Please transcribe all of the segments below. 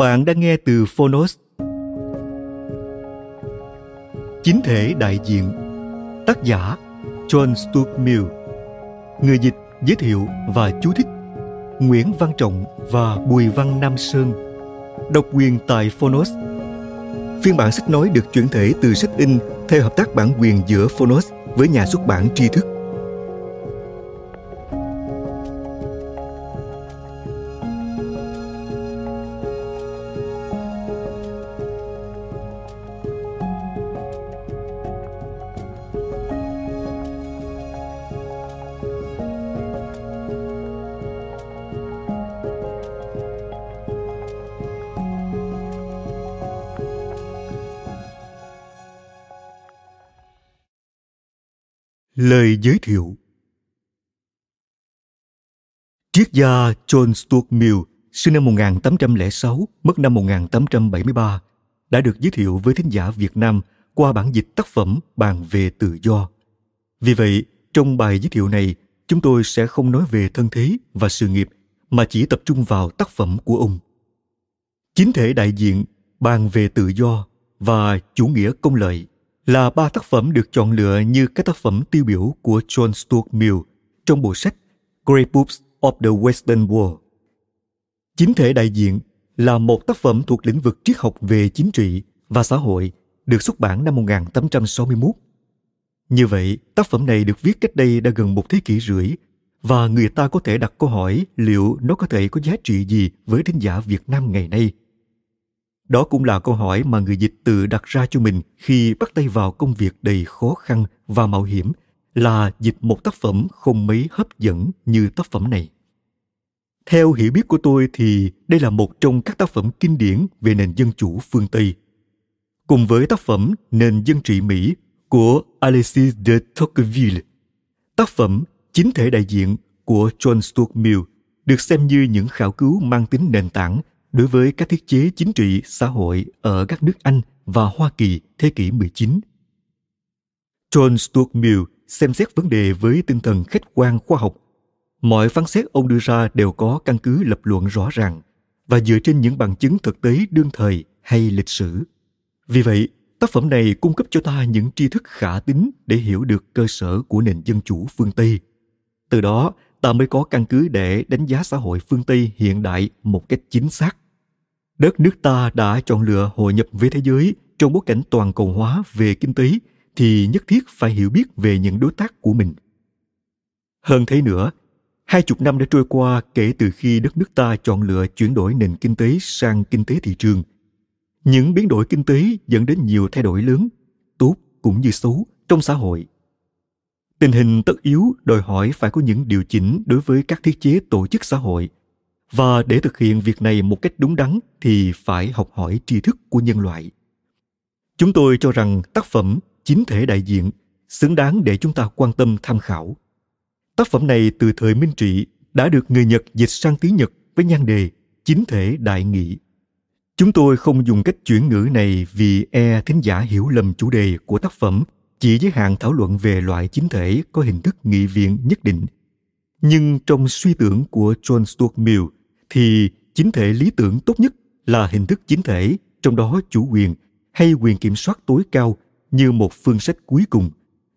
Bạn đang nghe từ Phonos. Chính thể đại diện, Tác giả John Stuart Mill, Người dịch giới thiệu và chú thích Nguyễn Văn Trọng và Bùi Văn Nam Sơn, Độc quyền tại Phonos Phiên bản sách nói được chuyển thể từ sách in theo hợp tác bản quyền giữa Phonos với nhà xuất bản tri thức Lời giới thiệu Triết gia John Stuart Mill, sinh năm 1806, mất năm 1873, đã được giới thiệu với thính giả Việt Nam qua bản dịch tác phẩm Bàn về tự do. Vì vậy, trong bài giới thiệu này, chúng tôi sẽ không nói về thân thế và sự nghiệp, mà chỉ tập trung vào tác phẩm của ông. Chính thể đại diện, Bàn về tự do và Chủ nghĩa công lợi là ba tác phẩm được chọn lựa như các tác phẩm tiêu biểu của John Stuart Mill trong bộ sách Great Books of the Western World. Chính thể đại diện là một tác phẩm thuộc lĩnh vực triết học về chính trị và xã hội được xuất bản năm 1861. Như vậy, tác phẩm này được viết cách đây đã gần một thế kỷ rưỡi và người ta có thể đặt câu hỏi liệu nó có thể có giá trị gì với thính giả Việt Nam ngày nay – đó cũng là câu hỏi mà người dịch tự đặt ra cho mình khi bắt tay vào công việc đầy khó khăn và mạo hiểm là dịch một tác phẩm không mấy hấp dẫn như tác phẩm này. Theo hiểu biết của tôi thì đây là một trong các tác phẩm kinh điển về nền dân chủ phương Tây. Cùng với tác phẩm Nền dân trị Mỹ của Alexis de Tocqueville, tác phẩm Chính thể đại diện của John Stuart Mill được xem như những khảo cứu mang tính nền tảng đối với các thiết chế chính trị xã hội ở các nước Anh và Hoa Kỳ thế kỷ 19. John Stuart Mill xem xét vấn đề với tinh thần khách quan khoa học. Mọi phán xét ông đưa ra đều có căn cứ lập luận rõ ràng và dựa trên những bằng chứng thực tế đương thời hay lịch sử. Vì vậy, tác phẩm này cung cấp cho ta những tri thức khả tín để hiểu được cơ sở của nền dân chủ phương Tây. Từ đó, ta mới có căn cứ để đánh giá xã hội phương Tây hiện đại một cách chính xác. Đất nước ta đã chọn lựa hội nhập với thế giới trong bối cảnh toàn cầu hóa về kinh tế thì nhất thiết phải hiểu biết về những đối tác của mình. Hơn thế nữa, hai chục năm đã trôi qua kể từ khi đất nước ta chọn lựa chuyển đổi nền kinh tế sang kinh tế thị trường. Những biến đổi kinh tế dẫn đến nhiều thay đổi lớn, tốt cũng như xấu trong xã hội tình hình tất yếu đòi hỏi phải có những điều chỉnh đối với các thiết chế tổ chức xã hội. Và để thực hiện việc này một cách đúng đắn thì phải học hỏi tri thức của nhân loại. Chúng tôi cho rằng tác phẩm chính thể đại diện xứng đáng để chúng ta quan tâm tham khảo. Tác phẩm này từ thời minh trị đã được người nhật dịch sang tiếng nhật với nhan đề chính thể đại nghị. Chúng tôi không dùng cách chuyển ngữ này vì e thính giả hiểu lầm chủ đề của tác phẩm chỉ giới hạn thảo luận về loại chính thể có hình thức nghị viện nhất định. Nhưng trong suy tưởng của John Stuart Mill thì chính thể lý tưởng tốt nhất là hình thức chính thể, trong đó chủ quyền hay quyền kiểm soát tối cao như một phương sách cuối cùng,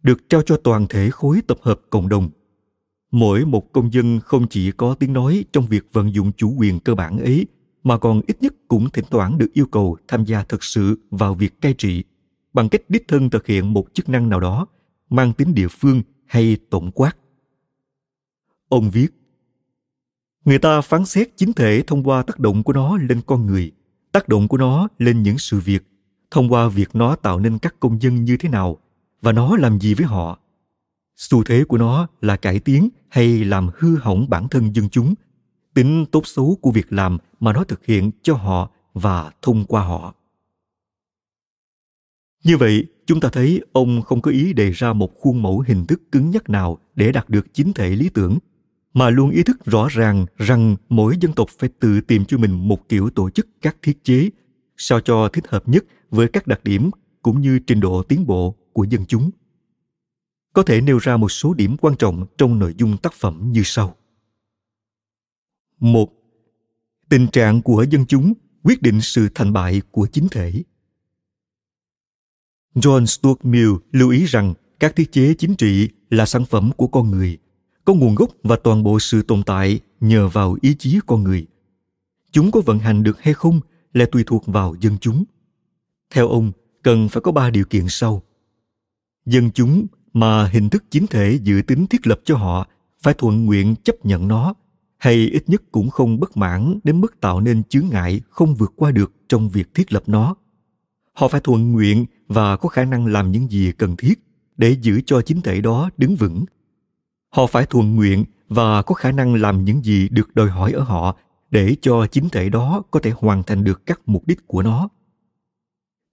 được trao cho toàn thể khối tập hợp cộng đồng. Mỗi một công dân không chỉ có tiếng nói trong việc vận dụng chủ quyền cơ bản ấy, mà còn ít nhất cũng thỉnh thoảng được yêu cầu tham gia thực sự vào việc cai trị bằng cách đích thân thực hiện một chức năng nào đó mang tính địa phương hay tổng quát. Ông viết, Người ta phán xét chính thể thông qua tác động của nó lên con người, tác động của nó lên những sự việc, thông qua việc nó tạo nên các công dân như thế nào và nó làm gì với họ. Xu thế của nó là cải tiến hay làm hư hỏng bản thân dân chúng, tính tốt xấu của việc làm mà nó thực hiện cho họ và thông qua họ. Như vậy, chúng ta thấy ông không có ý đề ra một khuôn mẫu hình thức cứng nhắc nào để đạt được chính thể lý tưởng mà luôn ý thức rõ ràng rằng mỗi dân tộc phải tự tìm cho mình một kiểu tổ chức các thiết chế sao cho thích hợp nhất với các đặc điểm cũng như trình độ tiến bộ của dân chúng. Có thể nêu ra một số điểm quan trọng trong nội dung tác phẩm như sau. Một tình trạng của dân chúng quyết định sự thành bại của chính thể john stuart mill lưu ý rằng các thiết chế chính trị là sản phẩm của con người, có nguồn gốc và toàn bộ sự tồn tại nhờ vào ý chí con người. Chúng có vận hành được hay không là tùy thuộc vào dân chúng. Theo ông, cần phải có ba điều kiện sau. Dân chúng mà hình thức chính thể dự tính thiết lập cho họ phải thuận nguyện chấp nhận nó, hay ít nhất cũng không bất mãn đến mức tạo nên chướng ngại không vượt qua được trong việc thiết lập nó. Họ phải thuận nguyện và có khả năng làm những gì cần thiết để giữ cho chính thể đó đứng vững. Họ phải thuận nguyện và có khả năng làm những gì được đòi hỏi ở họ để cho chính thể đó có thể hoàn thành được các mục đích của nó.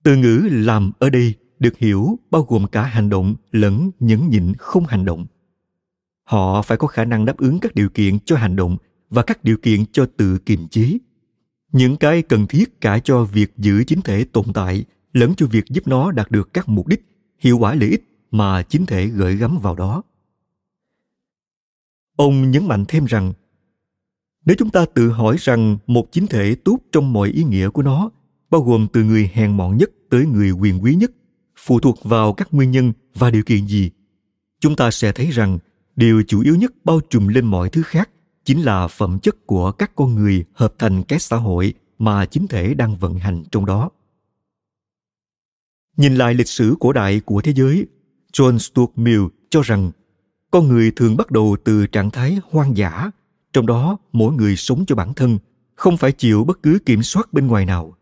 Từ ngữ làm ở đây được hiểu bao gồm cả hành động lẫn nhẫn nhịn không hành động. Họ phải có khả năng đáp ứng các điều kiện cho hành động và các điều kiện cho tự kiềm chế. Những cái cần thiết cả cho việc giữ chính thể tồn tại lẫn cho việc giúp nó đạt được các mục đích, hiệu quả lợi ích mà chính thể gửi gắm vào đó. Ông nhấn mạnh thêm rằng, nếu chúng ta tự hỏi rằng một chính thể tốt trong mọi ý nghĩa của nó, bao gồm từ người hèn mọn nhất tới người quyền quý nhất, phụ thuộc vào các nguyên nhân và điều kiện gì, chúng ta sẽ thấy rằng điều chủ yếu nhất bao trùm lên mọi thứ khác chính là phẩm chất của các con người hợp thành cái xã hội mà chính thể đang vận hành trong đó nhìn lại lịch sử cổ đại của thế giới, john stuart mill cho rằng con người thường bắt đầu từ trạng thái hoang dã, trong đó mỗi người sống cho bản thân, không phải chịu bất cứ kiểm soát bên ngoài nào.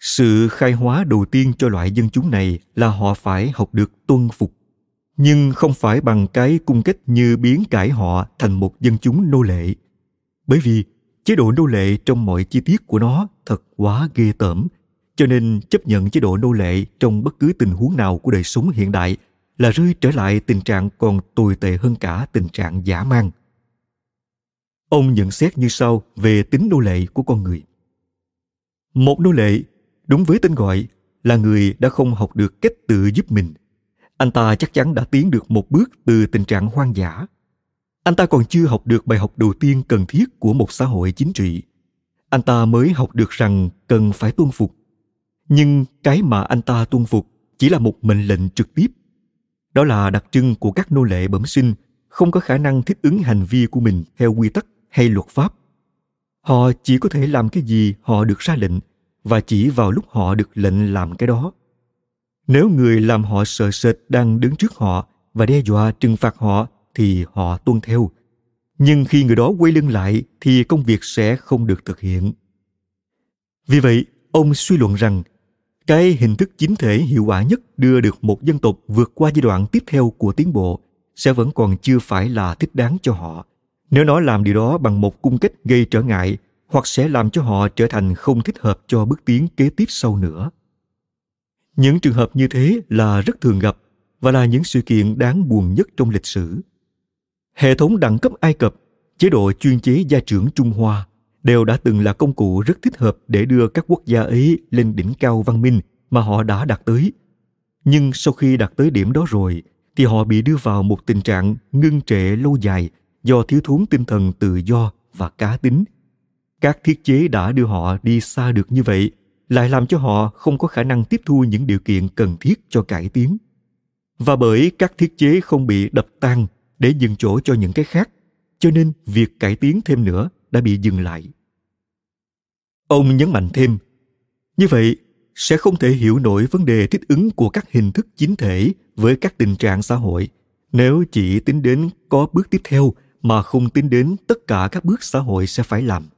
Sự khai hóa đầu tiên cho loại dân chúng này là họ phải học được tuân phục, nhưng không phải bằng cái cung cách như biến cải họ thành một dân chúng nô lệ. Bởi vì chế độ nô lệ trong mọi chi tiết của nó thật quá ghê tởm cho nên chấp nhận chế độ nô lệ trong bất cứ tình huống nào của đời sống hiện đại là rơi trở lại tình trạng còn tồi tệ hơn cả tình trạng giả mang. Ông nhận xét như sau về tính nô lệ của con người. Một nô lệ, đúng với tên gọi, là người đã không học được cách tự giúp mình. Anh ta chắc chắn đã tiến được một bước từ tình trạng hoang dã. Anh ta còn chưa học được bài học đầu tiên cần thiết của một xã hội chính trị. Anh ta mới học được rằng cần phải tuân phục nhưng cái mà anh ta tuân phục chỉ là một mệnh lệnh trực tiếp. Đó là đặc trưng của các nô lệ bẩm sinh, không có khả năng thích ứng hành vi của mình theo quy tắc hay luật pháp. Họ chỉ có thể làm cái gì họ được ra lệnh và chỉ vào lúc họ được lệnh làm cái đó. Nếu người làm họ sợ sệt đang đứng trước họ và đe dọa trừng phạt họ thì họ tuân theo. Nhưng khi người đó quay lưng lại thì công việc sẽ không được thực hiện. Vì vậy, ông suy luận rằng cái hình thức chính thể hiệu quả nhất đưa được một dân tộc vượt qua giai đoạn tiếp theo của tiến bộ sẽ vẫn còn chưa phải là thích đáng cho họ. Nếu nó làm điều đó bằng một cung cách gây trở ngại hoặc sẽ làm cho họ trở thành không thích hợp cho bước tiến kế tiếp sau nữa. Những trường hợp như thế là rất thường gặp và là những sự kiện đáng buồn nhất trong lịch sử. Hệ thống đẳng cấp ai cập, chế độ chuyên chế gia trưởng trung hoa đều đã từng là công cụ rất thích hợp để đưa các quốc gia ấy lên đỉnh cao văn minh mà họ đã đạt tới. Nhưng sau khi đạt tới điểm đó rồi, thì họ bị đưa vào một tình trạng ngưng trệ lâu dài do thiếu thốn tinh thần tự do và cá tính. Các thiết chế đã đưa họ đi xa được như vậy lại làm cho họ không có khả năng tiếp thu những điều kiện cần thiết cho cải tiến. Và bởi các thiết chế không bị đập tan để dừng chỗ cho những cái khác, cho nên việc cải tiến thêm nữa đã bị dừng lại ông nhấn mạnh thêm. Như vậy, sẽ không thể hiểu nổi vấn đề thích ứng của các hình thức chính thể với các tình trạng xã hội. Nếu chỉ tính đến có bước tiếp theo mà không tính đến tất cả các bước xã hội sẽ phải làm.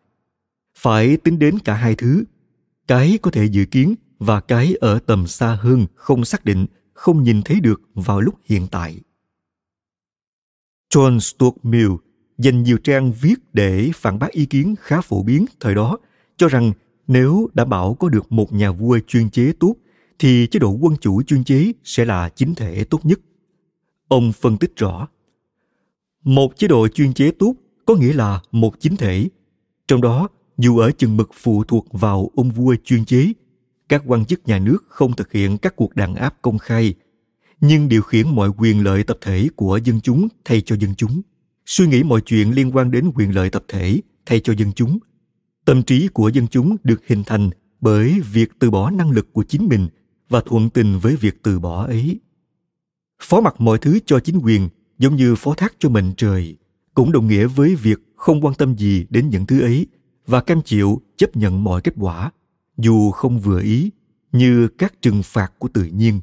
Phải tính đến cả hai thứ. Cái có thể dự kiến và cái ở tầm xa hơn không xác định, không nhìn thấy được vào lúc hiện tại. John stuart mill dành nhiều trang viết để phản bác ý kiến khá phổ biến thời đó cho rằng nếu đảm bảo có được một nhà vua chuyên chế tốt, thì chế độ quân chủ chuyên chế sẽ là chính thể tốt nhất. Ông phân tích rõ, một chế độ chuyên chế tốt có nghĩa là một chính thể, trong đó dù ở chừng mực phụ thuộc vào ông vua chuyên chế, các quan chức nhà nước không thực hiện các cuộc đàn áp công khai, nhưng điều khiển mọi quyền lợi tập thể của dân chúng thay cho dân chúng. Suy nghĩ mọi chuyện liên quan đến quyền lợi tập thể thay cho dân chúng tâm trí của dân chúng được hình thành bởi việc từ bỏ năng lực của chính mình và thuận tình với việc từ bỏ ấy. Phó mặc mọi thứ cho chính quyền, giống như phó thác cho mệnh trời, cũng đồng nghĩa với việc không quan tâm gì đến những thứ ấy và cam chịu chấp nhận mọi kết quả, dù không vừa ý, như các trừng phạt của tự nhiên.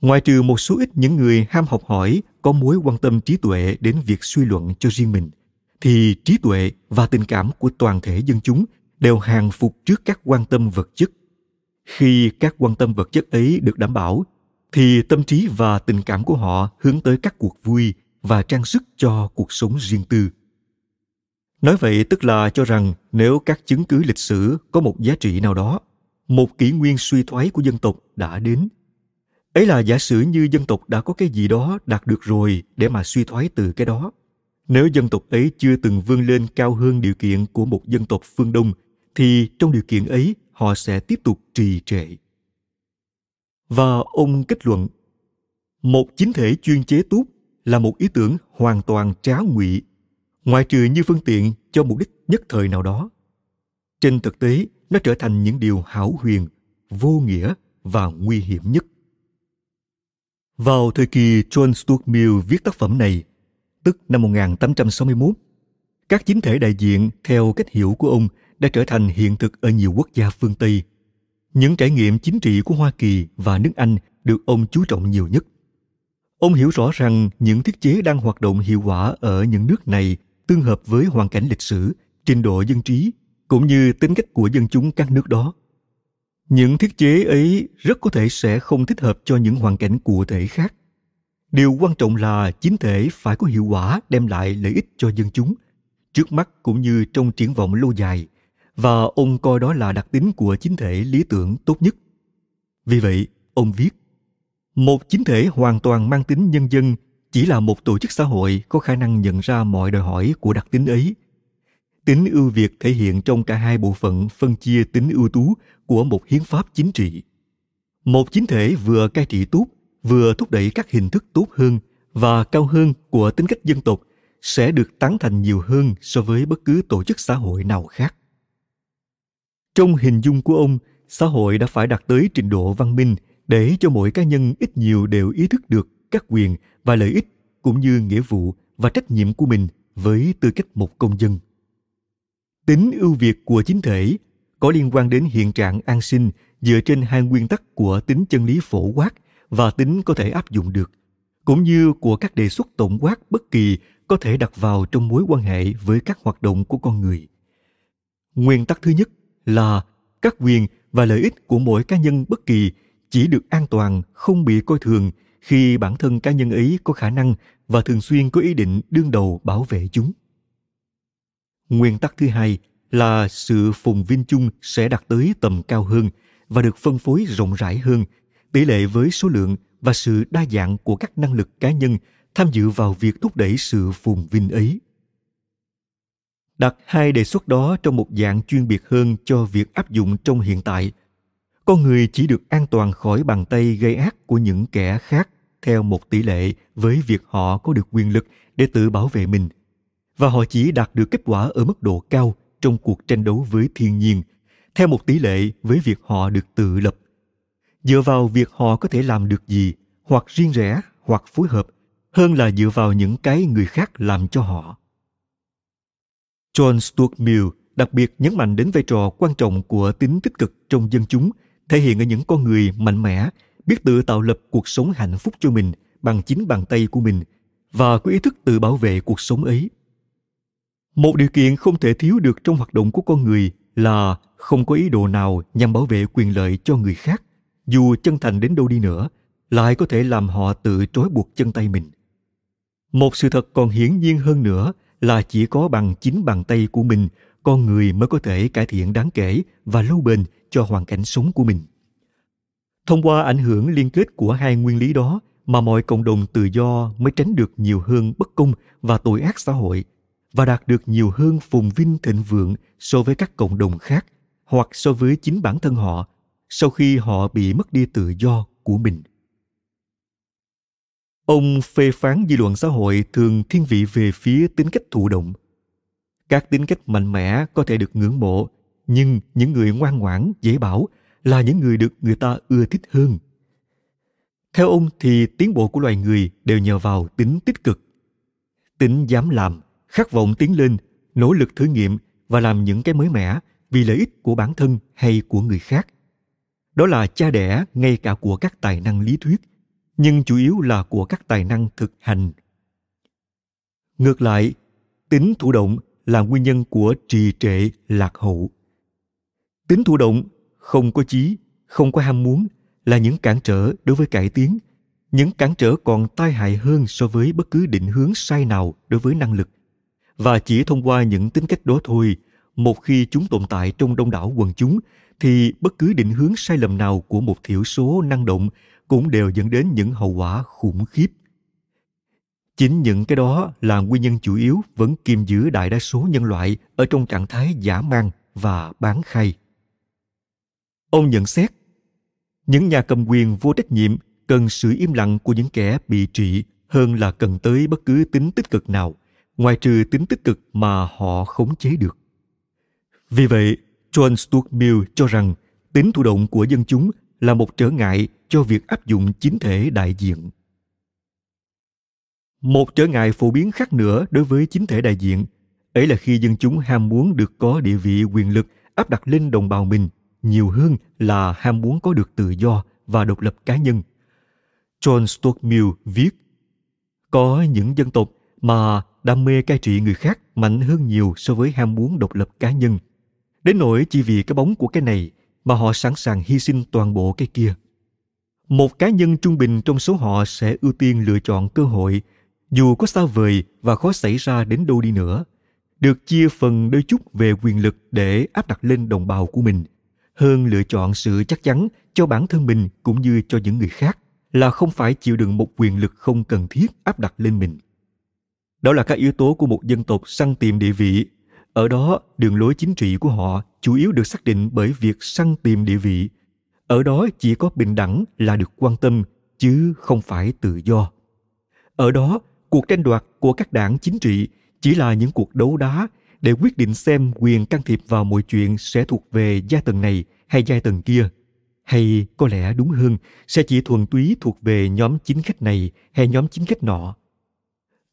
Ngoài trừ một số ít những người ham học hỏi có mối quan tâm trí tuệ đến việc suy luận cho riêng mình thì trí tuệ và tình cảm của toàn thể dân chúng đều hàng phục trước các quan tâm vật chất. Khi các quan tâm vật chất ấy được đảm bảo, thì tâm trí và tình cảm của họ hướng tới các cuộc vui và trang sức cho cuộc sống riêng tư. Nói vậy tức là cho rằng nếu các chứng cứ lịch sử có một giá trị nào đó, một kỷ nguyên suy thoái của dân tộc đã đến, ấy là giả sử như dân tộc đã có cái gì đó đạt được rồi để mà suy thoái từ cái đó nếu dân tộc ấy chưa từng vươn lên cao hơn điều kiện của một dân tộc phương đông thì trong điều kiện ấy họ sẽ tiếp tục trì trệ. Và ông kết luận một chính thể chuyên chế tốt là một ý tưởng hoàn toàn tráo ngụy ngoại trừ như phương tiện cho mục đích nhất thời nào đó. Trên thực tế nó trở thành những điều hảo huyền vô nghĩa và nguy hiểm nhất. Vào thời kỳ John Stuart Mill viết tác phẩm này, tức năm 1861, các chính thể đại diện theo cách hiểu của ông đã trở thành hiện thực ở nhiều quốc gia phương Tây. Những trải nghiệm chính trị của Hoa Kỳ và nước Anh được ông chú trọng nhiều nhất. Ông hiểu rõ rằng những thiết chế đang hoạt động hiệu quả ở những nước này tương hợp với hoàn cảnh lịch sử, trình độ dân trí cũng như tính cách của dân chúng các nước đó. Những thiết chế ấy rất có thể sẽ không thích hợp cho những hoàn cảnh cụ thể khác. Điều quan trọng là chính thể phải có hiệu quả đem lại lợi ích cho dân chúng, trước mắt cũng như trong triển vọng lâu dài, và ông coi đó là đặc tính của chính thể lý tưởng tốt nhất. Vì vậy, ông viết, một chính thể hoàn toàn mang tính nhân dân chỉ là một tổ chức xã hội có khả năng nhận ra mọi đòi hỏi của đặc tính ấy tính ưu việt thể hiện trong cả hai bộ phận phân chia tính ưu tú của một hiến pháp chính trị một chính thể vừa cai trị tốt vừa thúc đẩy các hình thức tốt hơn và cao hơn của tính cách dân tộc sẽ được tán thành nhiều hơn so với bất cứ tổ chức xã hội nào khác. Trong hình dung của ông, xã hội đã phải đạt tới trình độ văn minh để cho mỗi cá nhân ít nhiều đều ý thức được các quyền và lợi ích cũng như nghĩa vụ và trách nhiệm của mình với tư cách một công dân. Tính ưu việt của chính thể có liên quan đến hiện trạng an sinh dựa trên hai nguyên tắc của tính chân lý phổ quát và tính có thể áp dụng được, cũng như của các đề xuất tổng quát bất kỳ có thể đặt vào trong mối quan hệ với các hoạt động của con người. Nguyên tắc thứ nhất là các quyền và lợi ích của mỗi cá nhân bất kỳ chỉ được an toàn, không bị coi thường khi bản thân cá nhân ấy có khả năng và thường xuyên có ý định đương đầu bảo vệ chúng. Nguyên tắc thứ hai là sự phồn vinh chung sẽ đạt tới tầm cao hơn và được phân phối rộng rãi hơn tỷ lệ với số lượng và sự đa dạng của các năng lực cá nhân tham dự vào việc thúc đẩy sự phồn vinh ấy. Đặt hai đề xuất đó trong một dạng chuyên biệt hơn cho việc áp dụng trong hiện tại. Con người chỉ được an toàn khỏi bàn tay gây ác của những kẻ khác theo một tỷ lệ với việc họ có được quyền lực để tự bảo vệ mình. Và họ chỉ đạt được kết quả ở mức độ cao trong cuộc tranh đấu với thiên nhiên, theo một tỷ lệ với việc họ được tự lập dựa vào việc họ có thể làm được gì, hoặc riêng rẽ, hoặc phối hợp, hơn là dựa vào những cái người khác làm cho họ. John stuart mill đặc biệt nhấn mạnh đến vai trò quan trọng của tính tích cực trong dân chúng, thể hiện ở những con người mạnh mẽ, biết tự tạo lập cuộc sống hạnh phúc cho mình bằng chính bàn tay của mình và có ý thức tự bảo vệ cuộc sống ấy. Một điều kiện không thể thiếu được trong hoạt động của con người là không có ý đồ nào nhằm bảo vệ quyền lợi cho người khác dù chân thành đến đâu đi nữa, lại có thể làm họ tự trói buộc chân tay mình. Một sự thật còn hiển nhiên hơn nữa là chỉ có bằng chính bàn tay của mình, con người mới có thể cải thiện đáng kể và lâu bền cho hoàn cảnh sống của mình. Thông qua ảnh hưởng liên kết của hai nguyên lý đó mà mọi cộng đồng tự do mới tránh được nhiều hơn bất công và tội ác xã hội và đạt được nhiều hơn phồn vinh thịnh vượng so với các cộng đồng khác hoặc so với chính bản thân họ sau khi họ bị mất đi tự do của mình. Ông phê phán dư luận xã hội thường thiên vị về phía tính cách thụ động. Các tính cách mạnh mẽ có thể được ngưỡng mộ, nhưng những người ngoan ngoãn, dễ bảo là những người được người ta ưa thích hơn. Theo ông thì tiến bộ của loài người đều nhờ vào tính tích cực. Tính dám làm, khát vọng tiến lên, nỗ lực thử nghiệm và làm những cái mới mẻ vì lợi ích của bản thân hay của người khác đó là cha đẻ, ngay cả của các tài năng lý thuyết, nhưng chủ yếu là của các tài năng thực hành. Ngược lại, tính thụ động là nguyên nhân của trì trệ lạc hậu. Tính thụ động không có chí, không có ham muốn là những cản trở đối với cải tiến, những cản trở còn tai hại hơn so với bất cứ định hướng sai nào đối với năng lực. Và chỉ thông qua những tính cách đó thôi, một khi chúng tồn tại trong đông đảo quần chúng thì bất cứ định hướng sai lầm nào của một thiểu số năng động cũng đều dẫn đến những hậu quả khủng khiếp. Chính những cái đó là nguyên nhân chủ yếu vẫn kiềm giữ đại đa số nhân loại ở trong trạng thái giả mang và bán khay ông nhận xét, những nhà cầm quyền vô trách nhiệm cần sự im lặng của những kẻ bị trị hơn là cần tới bất cứ tính tích cực nào, ngoài trừ tính tích cực mà họ khống chế được. Vì vậy john stuart mill cho rằng tính thụ động của dân chúng là một trở ngại cho việc áp dụng chính thể đại diện một trở ngại phổ biến khác nữa đối với chính thể đại diện ấy là khi dân chúng ham muốn được có địa vị quyền lực áp đặt lên đồng bào mình nhiều hơn là ham muốn có được tự do và độc lập cá nhân. John Stuart Mill viết, có những dân tộc mà đam mê cai trị người khác mạnh hơn nhiều so với ham muốn độc lập cá nhân. Đến nỗi chỉ vì cái bóng của cái này mà họ sẵn sàng hy sinh toàn bộ cái kia. Một cá nhân trung bình trong số họ sẽ ưu tiên lựa chọn cơ hội, dù có xa vời và khó xảy ra đến đâu đi nữa, được chia phần đôi chút về quyền lực để áp đặt lên đồng bào của mình – hơn lựa chọn sự chắc chắn cho bản thân mình cũng như cho những người khác là không phải chịu đựng một quyền lực không cần thiết áp đặt lên mình đó là các yếu tố của một dân tộc săn tìm địa vị ở đó, đường lối chính trị của họ chủ yếu được xác định bởi việc săn tìm địa vị. Ở đó chỉ có bình đẳng là được quan tâm, chứ không phải tự do. Ở đó, cuộc tranh đoạt của các đảng chính trị chỉ là những cuộc đấu đá để quyết định xem quyền can thiệp vào mọi chuyện sẽ thuộc về gia tầng này hay gia tầng kia. Hay có lẽ đúng hơn, sẽ chỉ thuần túy thuộc về nhóm chính khách này hay nhóm chính khách nọ.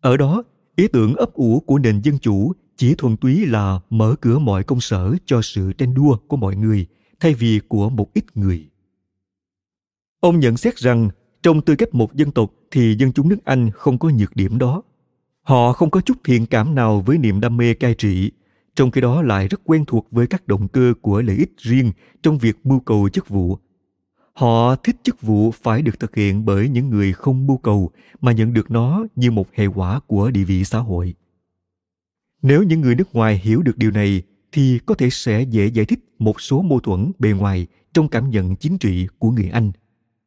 Ở đó ý tưởng ấp ủ của nền dân chủ chỉ thuần túy là mở cửa mọi công sở cho sự tranh đua của mọi người thay vì của một ít người ông nhận xét rằng trong tư cách một dân tộc thì dân chúng nước anh không có nhược điểm đó Họ không có chút thiện cảm nào với niềm đam mê cai trị, trong khi đó lại rất quen thuộc với các động cơ của lợi ích riêng trong việc mưu cầu chức vụ. Họ thích chức vụ phải được thực hiện bởi những người không mưu cầu mà nhận được nó như một hệ quả của địa vị xã hội. Nếu những người nước ngoài hiểu được điều này thì có thể sẽ dễ giải thích một số mâu thuẫn bề ngoài trong cảm nhận chính trị của người Anh.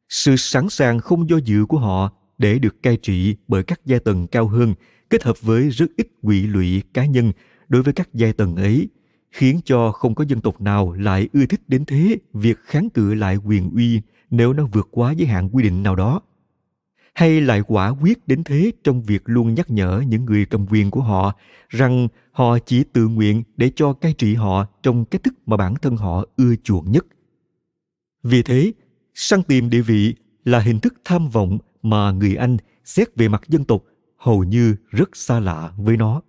Sự sẵn sàng không do dự của họ để được cai trị bởi các giai tầng cao hơn kết hợp với rất ít quỵ lụy cá nhân đối với các giai tầng ấy khiến cho không có dân tộc nào lại ưa thích đến thế việc kháng cự lại quyền uy nếu nó vượt quá giới hạn quy định nào đó hay lại quả quyết đến thế trong việc luôn nhắc nhở những người cầm quyền của họ rằng họ chỉ tự nguyện để cho cai trị họ trong cách thức mà bản thân họ ưa chuộng nhất vì thế, săn tìm địa vị là hình thức tham vọng mà người Anh xét về mặt dân tộc hầu như rất xa lạ với nó.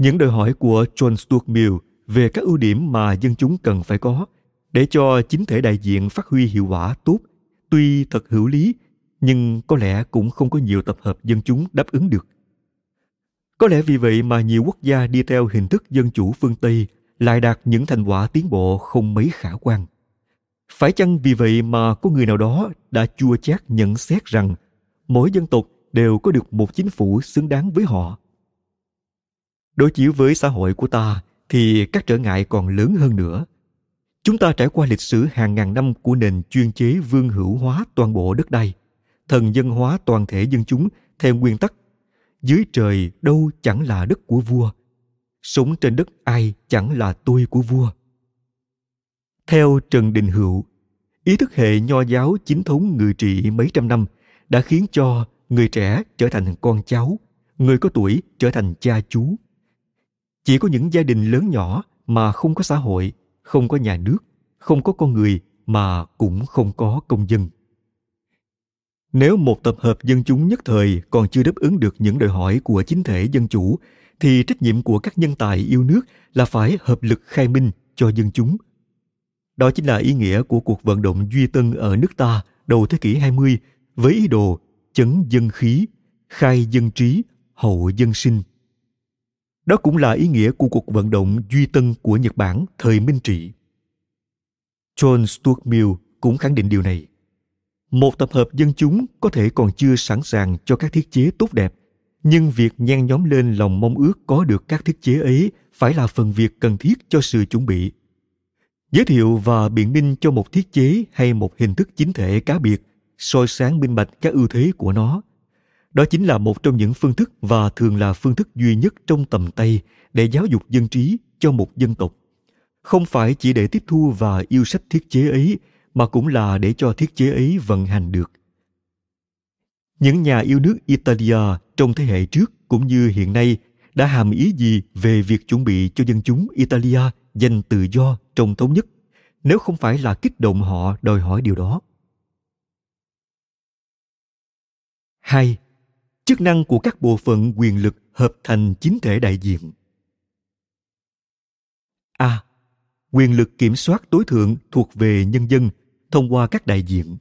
Những đòi hỏi của John Stuart Mill về các ưu điểm mà dân chúng cần phải có để cho chính thể đại diện phát huy hiệu quả tốt, tuy thật hữu lý, nhưng có lẽ cũng không có nhiều tập hợp dân chúng đáp ứng được. Có lẽ vì vậy mà nhiều quốc gia đi theo hình thức dân chủ phương tây lại đạt những thành quả tiến bộ không mấy khả quan. Phải chăng vì vậy mà có người nào đó đã chua chát nhận xét rằng mỗi dân tộc đều có được một chính phủ xứng đáng với họ? Đối chiếu với xã hội của ta, thì các trở ngại còn lớn hơn nữa. Chúng ta trải qua lịch sử hàng ngàn năm của nền chuyên chế vương hữu hóa toàn bộ đất đai, thần dân hóa toàn thể dân chúng theo nguyên tắc, dưới trời đâu chẳng là đất của vua, sống trên đất ai chẳng là tôi của vua. Theo trần đình hữu, ý thức hệ nho giáo chính thống ngự trị mấy trăm năm đã khiến cho người trẻ trở thành con cháu, người có tuổi trở thành cha chú chỉ có những gia đình lớn nhỏ mà không có xã hội không có nhà nước không có con người mà cũng không có công dân nếu một tập hợp dân chúng nhất thời còn chưa đáp ứng được những đòi hỏi của chính thể dân chủ thì trách nhiệm của các nhân tài yêu nước là phải hợp lực khai minh cho dân chúng. Đó chính là ý nghĩa của cuộc vận động Duy Tân ở nước ta đầu thế kỷ 20 với ý đồ chấn dân khí, khai dân trí, hậu dân sinh. Đó cũng là ý nghĩa của cuộc vận động Duy Tân của Nhật Bản thời Minh Trị. John Stuart Mill cũng khẳng định điều này. Một tập hợp dân chúng có thể còn chưa sẵn sàng cho các thiết chế tốt đẹp, nhưng việc nhen nhóm lên lòng mong ước có được các thiết chế ấy phải là phần việc cần thiết cho sự chuẩn bị. Giới thiệu và biện minh cho một thiết chế hay một hình thức chính thể cá biệt, soi sáng minh bạch các ưu thế của nó. Đó chính là một trong những phương thức và thường là phương thức duy nhất trong tầm tay để giáo dục dân trí cho một dân tộc không phải chỉ để tiếp thu và yêu sách thiết chế ấy, mà cũng là để cho thiết chế ấy vận hành được những nhà yêu nước italia trong thế hệ trước cũng như hiện nay đã hàm ý gì về việc chuẩn bị cho dân chúng italia giành tự do trong thống nhất, nếu không phải là kích động họ đòi hỏi điều đó 2 chức năng của các bộ phận quyền lực hợp thành chính thể đại diện. A. Quyền lực kiểm soát tối thượng thuộc về nhân dân thông qua các đại diện.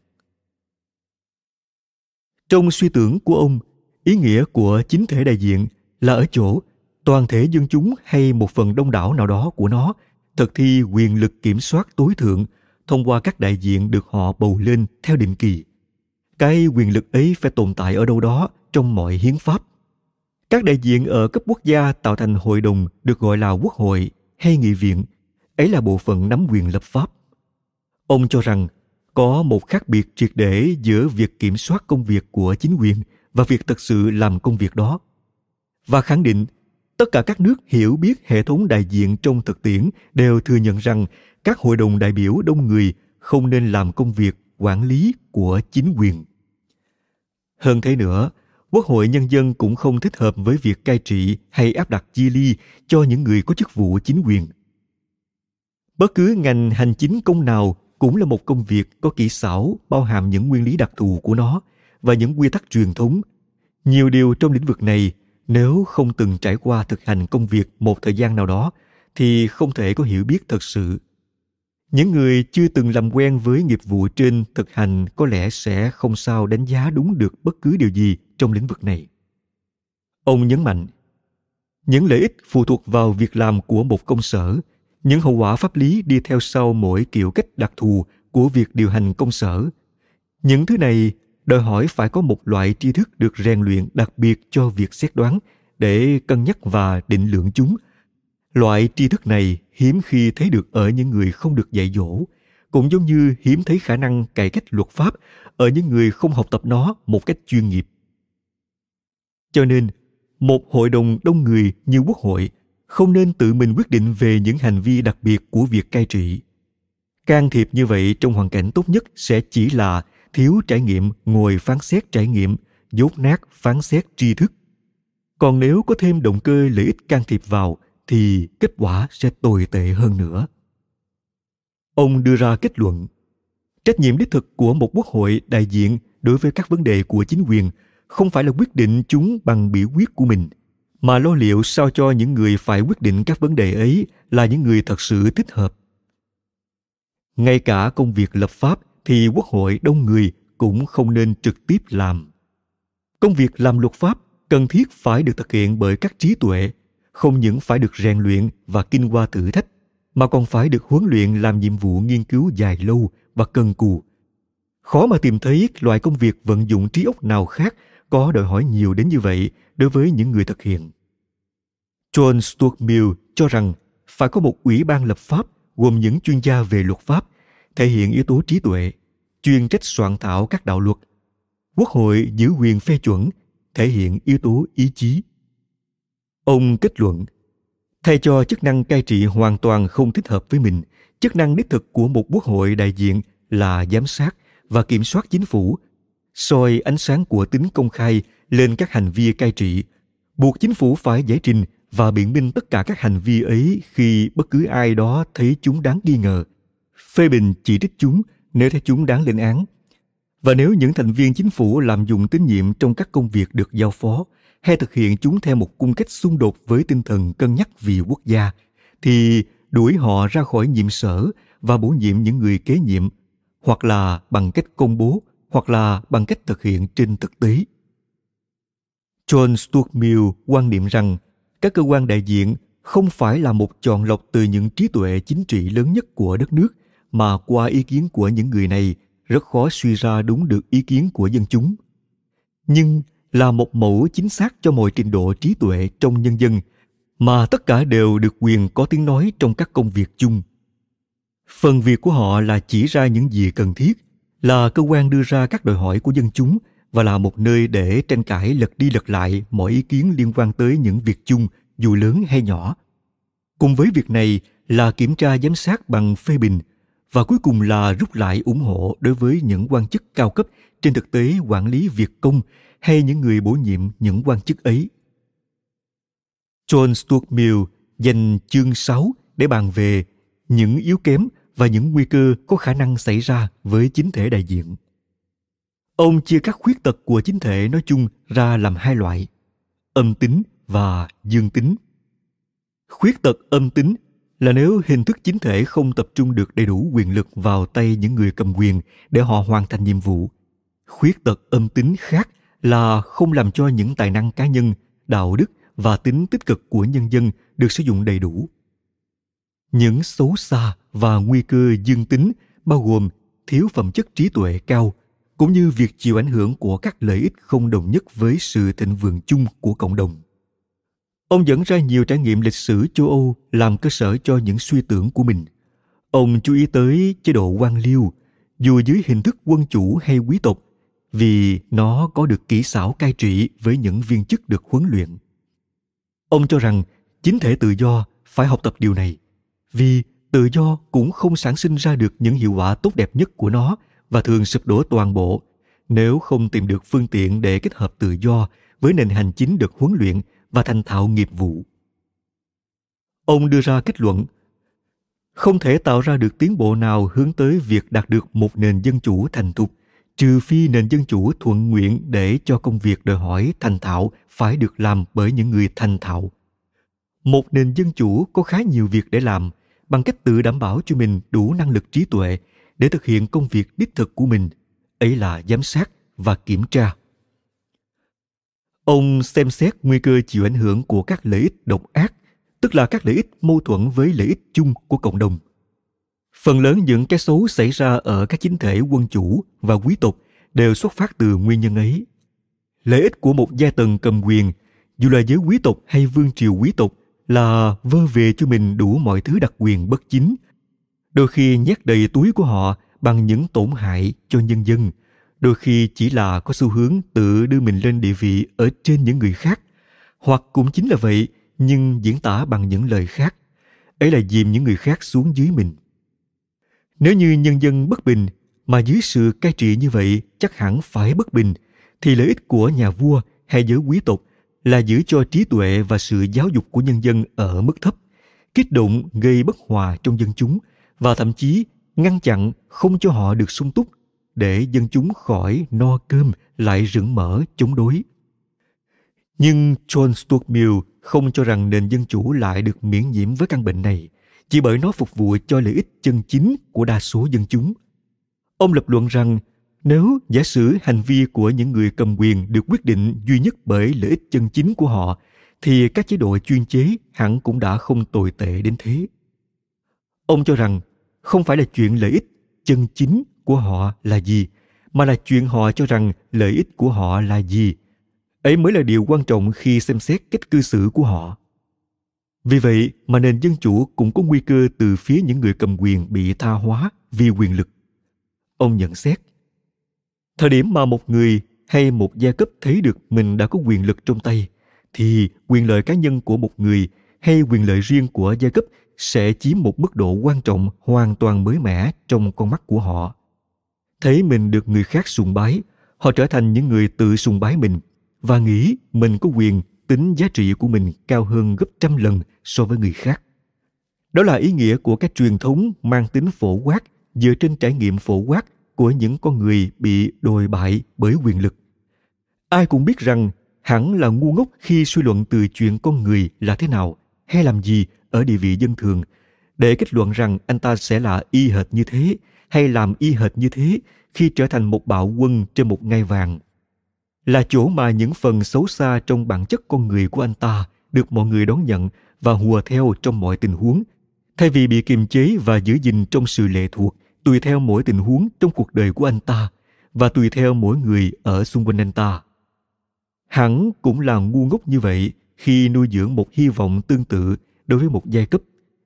Trong suy tưởng của ông, ý nghĩa của chính thể đại diện là ở chỗ toàn thể dân chúng hay một phần đông đảo nào đó của nó thực thi quyền lực kiểm soát tối thượng thông qua các đại diện được họ bầu lên theo định kỳ. Cái quyền lực ấy phải tồn tại ở đâu đó trong mọi hiến pháp. Các đại diện ở cấp quốc gia tạo thành hội đồng được gọi là quốc hội hay nghị viện. Ấy là bộ phận nắm quyền lập pháp. Ông cho rằng có một khác biệt triệt để giữa việc kiểm soát công việc của chính quyền và việc thực sự làm công việc đó. Và khẳng định, tất cả các nước hiểu biết hệ thống đại diện trong thực tiễn đều thừa nhận rằng các hội đồng đại biểu đông người không nên làm công việc quản lý của chính quyền. Hơn thế nữa quốc hội nhân dân cũng không thích hợp với việc cai trị hay áp đặt chia ly cho những người có chức vụ chính quyền. Bất cứ ngành hành chính công nào cũng là một công việc có kỹ xảo, bao hàm những nguyên lý đặc thù của nó và những quy tắc truyền thống. Nhiều điều trong lĩnh vực này, nếu không từng trải qua thực hành công việc một thời gian nào đó, thì không thể có hiểu biết thật sự những người chưa từng làm quen với nghiệp vụ trên thực hành có lẽ sẽ không sao đánh giá đúng được bất cứ điều gì trong lĩnh vực này. Ông nhấn mạnh, những lợi ích phụ thuộc vào việc làm của một công sở, những hậu quả pháp lý đi theo sau mỗi kiểu cách đặc thù của việc điều hành công sở. Những thứ này đòi hỏi phải có một loại tri thức được rèn luyện đặc biệt cho việc xét đoán để cân nhắc và định lượng chúng loại tri thức này hiếm khi thấy được ở những người không được dạy dỗ, cũng giống như hiếm thấy khả năng cải cách luật pháp ở những người không học tập nó một cách chuyên nghiệp. Cho nên, một hội đồng đông người như quốc hội không nên tự mình quyết định về những hành vi đặc biệt của việc cai trị. Can thiệp như vậy trong hoàn cảnh tốt nhất sẽ chỉ là thiếu trải nghiệm, ngồi phán xét trải nghiệm dốt nát phán xét tri thức. Còn nếu có thêm động cơ lợi ích can thiệp vào thì kết quả sẽ tồi tệ hơn nữa ông đưa ra kết luận Trách nhiệm đích thực của một quốc hội đại diện đối với các vấn đề của chính quyền không phải là quyết định chúng bằng biểu quyết của mình, mà lo liệu sao cho những người phải quyết định các vấn đề ấy là những người thật sự thích hợp. Ngay cả công việc lập pháp thì quốc hội đông người cũng không nên trực tiếp làm. Công việc làm luật pháp cần thiết phải được thực hiện bởi các trí tuệ, không những phải được rèn luyện và kinh qua thử thách, mà còn phải được huấn luyện làm nhiệm vụ nghiên cứu dài lâu và cần cù. Khó mà tìm thấy loại công việc vận dụng trí óc nào khác có đòi hỏi nhiều đến như vậy đối với những người thực hiện. John Stuart Mill cho rằng phải có một ủy ban lập pháp gồm những chuyên gia về luật pháp, thể hiện yếu tố trí tuệ, chuyên trách soạn thảo các đạo luật. Quốc hội giữ quyền phê chuẩn, thể hiện yếu tố ý chí. Ông kết luận, thay cho chức năng cai trị hoàn toàn không thích hợp với mình, chức năng đích thực của một quốc hội đại diện là giám sát và kiểm soát chính phủ, soi ánh sáng của tính công khai lên các hành vi cai trị, buộc chính phủ phải giải trình và biện minh tất cả các hành vi ấy khi bất cứ ai đó thấy chúng đáng nghi ngờ, phê bình chỉ trích chúng nếu thấy chúng đáng lên án. Và nếu những thành viên chính phủ làm dụng tín nhiệm trong các công việc được giao phó hay thực hiện chúng theo một cung cách xung đột với tinh thần cân nhắc vì quốc gia, thì đuổi họ ra khỏi nhiệm sở và bổ nhiệm những người kế nhiệm, hoặc là bằng cách công bố, hoặc là bằng cách thực hiện trên thực tế. John Stuart Mill quan niệm rằng các cơ quan đại diện không phải là một chọn lọc từ những trí tuệ chính trị lớn nhất của đất nước mà qua ý kiến của những người này rất khó suy ra đúng được ý kiến của dân chúng nhưng là một mẫu chính xác cho mọi trình độ trí tuệ trong nhân dân, mà tất cả đều được quyền có tiếng nói trong các công việc chung. Phần việc của họ là chỉ ra những gì cần thiết, là cơ quan đưa ra các đòi hỏi của dân chúng và là một nơi để tranh cãi lật đi lật lại mọi ý kiến liên quan tới những việc chung, dù lớn hay nhỏ. Cùng với việc này là kiểm tra giám sát bằng phê bình và cuối cùng là rút lại ủng hộ đối với những quan chức cao cấp trên thực tế quản lý việc công hay những người bổ nhiệm những quan chức ấy. John Stuart Mill dành chương 6 để bàn về những yếu kém và những nguy cơ có khả năng xảy ra với chính thể đại diện. Ông chia các khuyết tật của chính thể nói chung ra làm hai loại, âm tính và dương tính. Khuyết tật âm tính là nếu hình thức chính thể không tập trung được đầy đủ quyền lực vào tay những người cầm quyền để họ hoàn thành nhiệm vụ. Khuyết tật âm tính khác là không làm cho những tài năng cá nhân, đạo đức và tính tích cực của nhân dân được sử dụng đầy đủ. Những xấu xa và nguy cơ dương tính bao gồm thiếu phẩm chất trí tuệ cao, cũng như việc chịu ảnh hưởng của các lợi ích không đồng nhất với sự thịnh vượng chung của cộng đồng. Ông dẫn ra nhiều trải nghiệm lịch sử châu Âu làm cơ sở cho những suy tưởng của mình. Ông chú ý tới chế độ quan liêu, dù dưới hình thức quân chủ hay quý tộc, vì nó có được kỹ xảo cai trị với những viên chức được huấn luyện. Ông cho rằng chính thể tự do phải học tập điều này, vì tự do cũng không sản sinh ra được những hiệu quả tốt đẹp nhất của nó và thường sụp đổ toàn bộ nếu không tìm được phương tiện để kết hợp tự do với nền hành chính được huấn luyện và thành thạo nghiệp vụ. Ông đưa ra kết luận không thể tạo ra được tiến bộ nào hướng tới việc đạt được một nền dân chủ thành thục trừ phi nền dân chủ thuận nguyện để cho công việc đòi hỏi thành thạo phải được làm bởi những người thành thạo một nền dân chủ có khá nhiều việc để làm bằng cách tự đảm bảo cho mình đủ năng lực trí tuệ để thực hiện công việc đích thực của mình ấy là giám sát và kiểm tra Ông xem xét nguy cơ chịu ảnh hưởng của các lợi ích độc ác, tức là các lợi ích mâu thuẫn với lợi ích chung của cộng đồng. Phần lớn những cái xấu xảy ra ở các chính thể quân chủ và quý tộc đều xuất phát từ nguyên nhân ấy. Lợi ích của một gia tầng cầm quyền, dù là giới quý tộc hay vương triều quý tộc, là vơ về cho mình đủ mọi thứ đặc quyền bất chính. Đôi khi nhét đầy túi của họ bằng những tổn hại cho nhân dân – đôi khi chỉ là có xu hướng tự đưa mình lên địa vị ở trên những người khác hoặc cũng chính là vậy nhưng diễn tả bằng những lời khác ấy là dìm những người khác xuống dưới mình nếu như nhân dân bất bình mà dưới sự cai trị như vậy, chắc hẳn phải bất bình, thì lợi ích của nhà vua hay giới quý tộc là giữ cho trí tuệ và sự giáo dục của nhân dân ở mức thấp, kích động gây bất hòa trong dân chúng và thậm chí ngăn chặn không cho họ được sung túc để dân chúng khỏi no cơm lại rửng mở chống đối. Nhưng John Stuart Mill không cho rằng nền dân chủ lại được miễn nhiễm với căn bệnh này chỉ bởi nó phục vụ cho lợi ích chân chính của đa số dân chúng. Ông lập luận rằng nếu giả sử hành vi của những người cầm quyền được quyết định duy nhất bởi lợi ích chân chính của họ thì các chế độ chuyên chế hẳn cũng đã không tồi tệ đến thế. Ông cho rằng không phải là chuyện lợi ích chân chính của họ là gì, mà là chuyện họ cho rằng lợi ích của họ là gì. Ấy mới là điều quan trọng khi xem xét cách cư xử của họ. Vì vậy mà nền dân chủ cũng có nguy cơ từ phía những người cầm quyền bị tha hóa vì quyền lực. Ông nhận xét, thời điểm mà một người hay một gia cấp thấy được mình đã có quyền lực trong tay, thì quyền lợi cá nhân của một người hay quyền lợi riêng của gia cấp sẽ chiếm một mức độ quan trọng hoàn toàn mới mẻ trong con mắt của họ. Thấy mình được người khác sùng bái, họ trở thành những người tự sùng bái mình và nghĩ mình có quyền tính giá trị của mình cao hơn gấp trăm lần so với người khác. Đó là ý nghĩa của các truyền thống mang tính phổ quát dựa trên trải nghiệm phổ quát của những con người bị đồi bại bởi quyền lực. Ai cũng biết rằng hẳn là ngu ngốc khi suy luận từ chuyện con người là thế nào hay làm gì ở địa vị dân thường để kết luận rằng anh ta sẽ là y hệt như thế hay làm y hệt như thế khi trở thành một bạo quân trên một ngai vàng là chỗ mà những phần xấu xa trong bản chất con người của anh ta được mọi người đón nhận và hùa theo trong mọi tình huống. Thay vì bị kiềm chế và giữ gìn trong sự lệ thuộc, tùy theo mỗi tình huống trong cuộc đời của anh ta và tùy theo mỗi người ở xung quanh anh ta. Hẳn cũng là ngu ngốc như vậy khi nuôi dưỡng một hy vọng tương tự đối với một giai cấp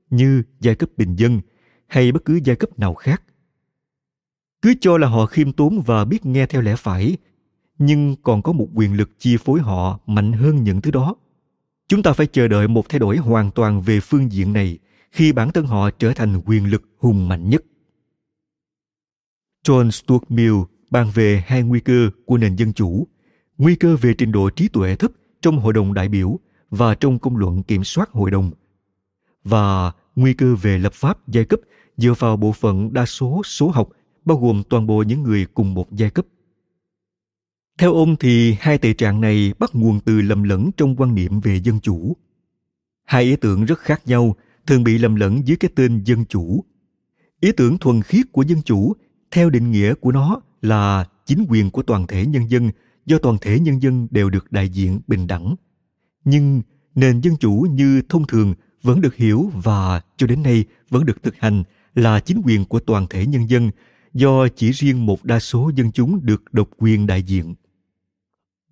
như giai cấp bình dân hay bất cứ giai cấp nào khác. Cứ cho là họ khiêm tốn và biết nghe theo lẽ phải nhưng còn có một quyền lực chi phối họ mạnh hơn những thứ đó. Chúng ta phải chờ đợi một thay đổi hoàn toàn về phương diện này khi bản thân họ trở thành quyền lực hùng mạnh nhất. John stuart mill bàn về hai nguy cơ của nền dân chủ, nguy cơ về trình độ trí tuệ thấp trong hội đồng đại biểu và trong công luận kiểm soát hội đồng, và nguy cơ về lập pháp giai cấp dựa vào bộ phận đa số số học, bao gồm toàn bộ những người cùng một giai cấp theo ông thì hai tệ trạng này bắt nguồn từ lầm lẫn trong quan niệm về dân chủ. Hai ý tưởng rất khác nhau, thường bị lầm lẫn dưới cái tên dân chủ. Ý tưởng thuần khiết của dân chủ, theo định nghĩa của nó là chính quyền của toàn thể nhân dân, do toàn thể nhân dân đều được đại diện bình đẳng. Nhưng nền dân chủ như thông thường vẫn được hiểu và cho đến nay vẫn được thực hành là chính quyền của toàn thể nhân dân, do chỉ riêng một đa số dân chúng được độc quyền đại diện.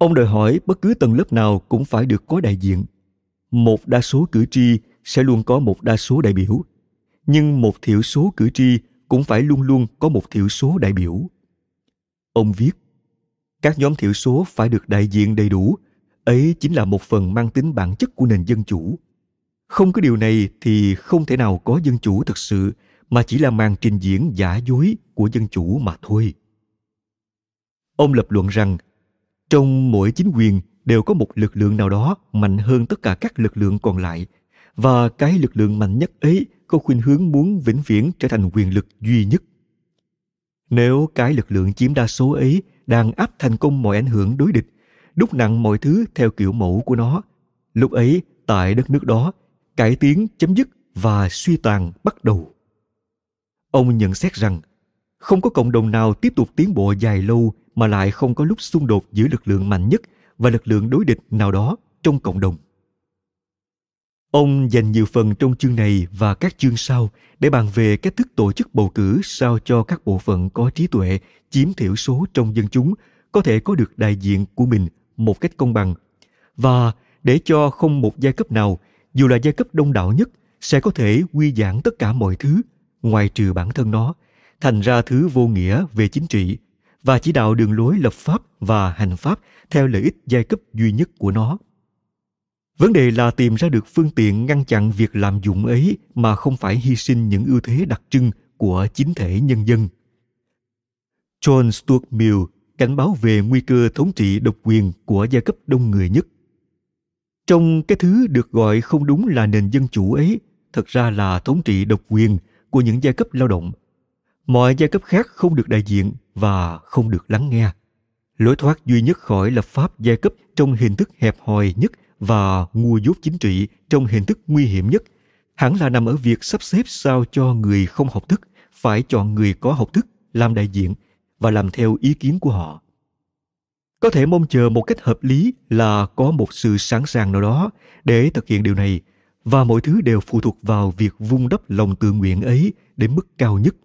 Ông đòi hỏi bất cứ tầng lớp nào cũng phải được có đại diện. Một đa số cử tri sẽ luôn có một đa số đại biểu, nhưng một thiểu số cử tri cũng phải luôn luôn có một thiểu số đại biểu. Ông viết, các nhóm thiểu số phải được đại diện đầy đủ, ấy chính là một phần mang tính bản chất của nền dân chủ không có điều này thì không thể nào có dân chủ thực sự mà chỉ là màn trình diễn giả dối của dân chủ mà thôi ông lập luận rằng trong mỗi chính quyền đều có một lực lượng nào đó mạnh hơn tất cả các lực lượng còn lại. Và cái lực lượng mạnh nhất ấy có khuynh hướng muốn vĩnh viễn trở thành quyền lực duy nhất. Nếu cái lực lượng chiếm đa số ấy đang áp thành công mọi ảnh hưởng đối địch, đúc nặng mọi thứ theo kiểu mẫu của nó, lúc ấy tại đất nước đó, cải tiến, chấm dứt và suy tàn bắt đầu. Ông nhận xét rằng không có cộng đồng nào tiếp tục tiến bộ dài lâu mà lại không có lúc xung đột giữa lực lượng mạnh nhất và lực lượng đối địch nào đó trong cộng đồng. Ông dành nhiều phần trong chương này và các chương sau để bàn về cách thức tổ chức bầu cử sao cho các bộ phận có trí tuệ, chiếm thiểu số trong dân chúng có thể có được đại diện của mình một cách công bằng. Và để cho không một giai cấp nào, dù là giai cấp đông đảo nhất, sẽ có thể quy giảng tất cả mọi thứ, ngoài trừ bản thân nó, thành ra thứ vô nghĩa về chính trị và chỉ đạo đường lối lập pháp và hành pháp theo lợi ích giai cấp duy nhất của nó. Vấn đề là tìm ra được phương tiện ngăn chặn việc làm dụng ấy mà không phải hy sinh những ưu thế đặc trưng của chính thể nhân dân. John stuart mill, cảnh báo về nguy cơ thống trị độc quyền của giai cấp đông người nhất. Trong cái thứ được gọi không đúng là nền dân chủ ấy, thật ra là thống trị độc quyền của những giai cấp lao động. Mọi giai cấp khác không được đại diện và không được lắng nghe. Lối thoát duy nhất khỏi lập pháp giai cấp trong hình thức hẹp hòi nhất và ngu dốt chính trị trong hình thức nguy hiểm nhất hẳn là nằm ở việc sắp xếp sao cho người không học thức, phải chọn người có học thức làm đại diện và làm theo ý kiến của họ có thể mong chờ một cách hợp lý là có một sự sẵn sàng nào đó để thực hiện điều này, và mọi thứ đều phụ thuộc vào việc vung đắp lòng tự nguyện ấy đến mức cao nhất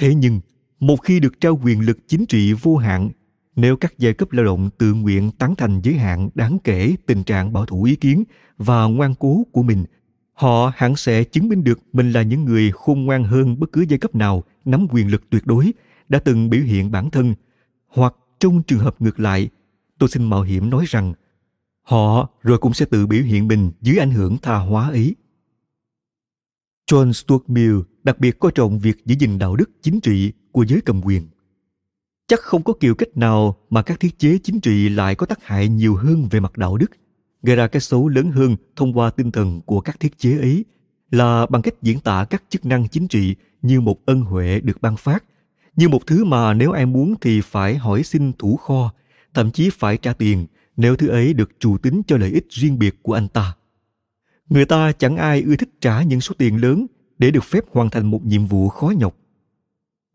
thế nhưng, một khi được trao quyền lực chính trị vô hạn, nếu các giai cấp lao động tự nguyện tán thành giới hạn đáng kể tình trạng bảo thủ ý kiến và ngoan cố của mình, họ hẳn sẽ chứng minh được mình là những người khôn ngoan hơn bất cứ giai cấp nào nắm quyền lực tuyệt đối, đã từng biểu hiện bản thân. Hoặc trong trường hợp ngược lại, tôi xin mạo hiểm nói rằng, họ rồi cũng sẽ tự biểu hiện mình dưới ảnh hưởng tha hóa ấy john stuart mill đặc biệt coi trọng việc giữ gìn đạo đức chính trị của giới cầm quyền. Chắc không có kiểu cách nào mà các thiết chế chính trị lại có tác hại nhiều hơn về mặt đạo đức, gây ra cái xấu lớn hơn thông qua tinh thần của các thiết chế ấy, là bằng cách diễn tả các chức năng chính trị như một ân huệ được ban phát, như một thứ mà nếu ai muốn thì phải hỏi xin thủ kho, thậm chí phải trả tiền nếu thứ ấy được trù tính cho lợi ích riêng biệt của anh ta người ta chẳng ai ưa thích trả những số tiền lớn để được phép hoàn thành một nhiệm vụ khó nhọc.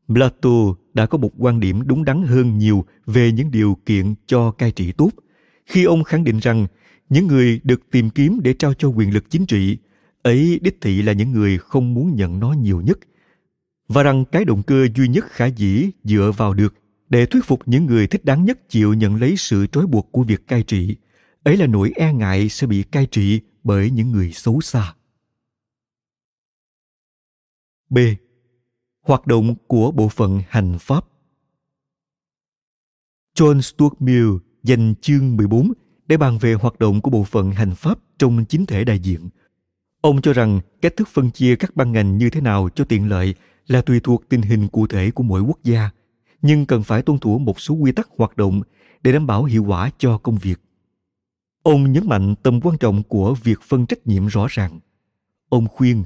Plato đã có một quan điểm đúng đắn hơn nhiều về những điều kiện cho cai trị tốt. Khi ông khẳng định rằng những người được tìm kiếm để trao cho quyền lực chính trị, ấy đích thị là những người không muốn nhận nó nhiều nhất. Và rằng cái động cơ duy nhất khả dĩ dựa vào được để thuyết phục những người thích đáng nhất chịu nhận lấy sự trói buộc của việc cai trị, ấy là nỗi e ngại sẽ bị cai trị bởi những người xấu xa b hoạt động của bộ phận hành pháp John Stuart Mill dành chương 14 để bàn về hoạt động của bộ phận hành pháp trong chính thể đại diện. Ông cho rằng cách thức phân chia các ban ngành như thế nào cho tiện lợi là tùy thuộc tình hình cụ thể của mỗi quốc gia, nhưng cần phải tuân thủ một số quy tắc hoạt động để đảm bảo hiệu quả cho công việc. Ông nhấn mạnh tầm quan trọng của việc phân trách nhiệm rõ ràng. Ông khuyên,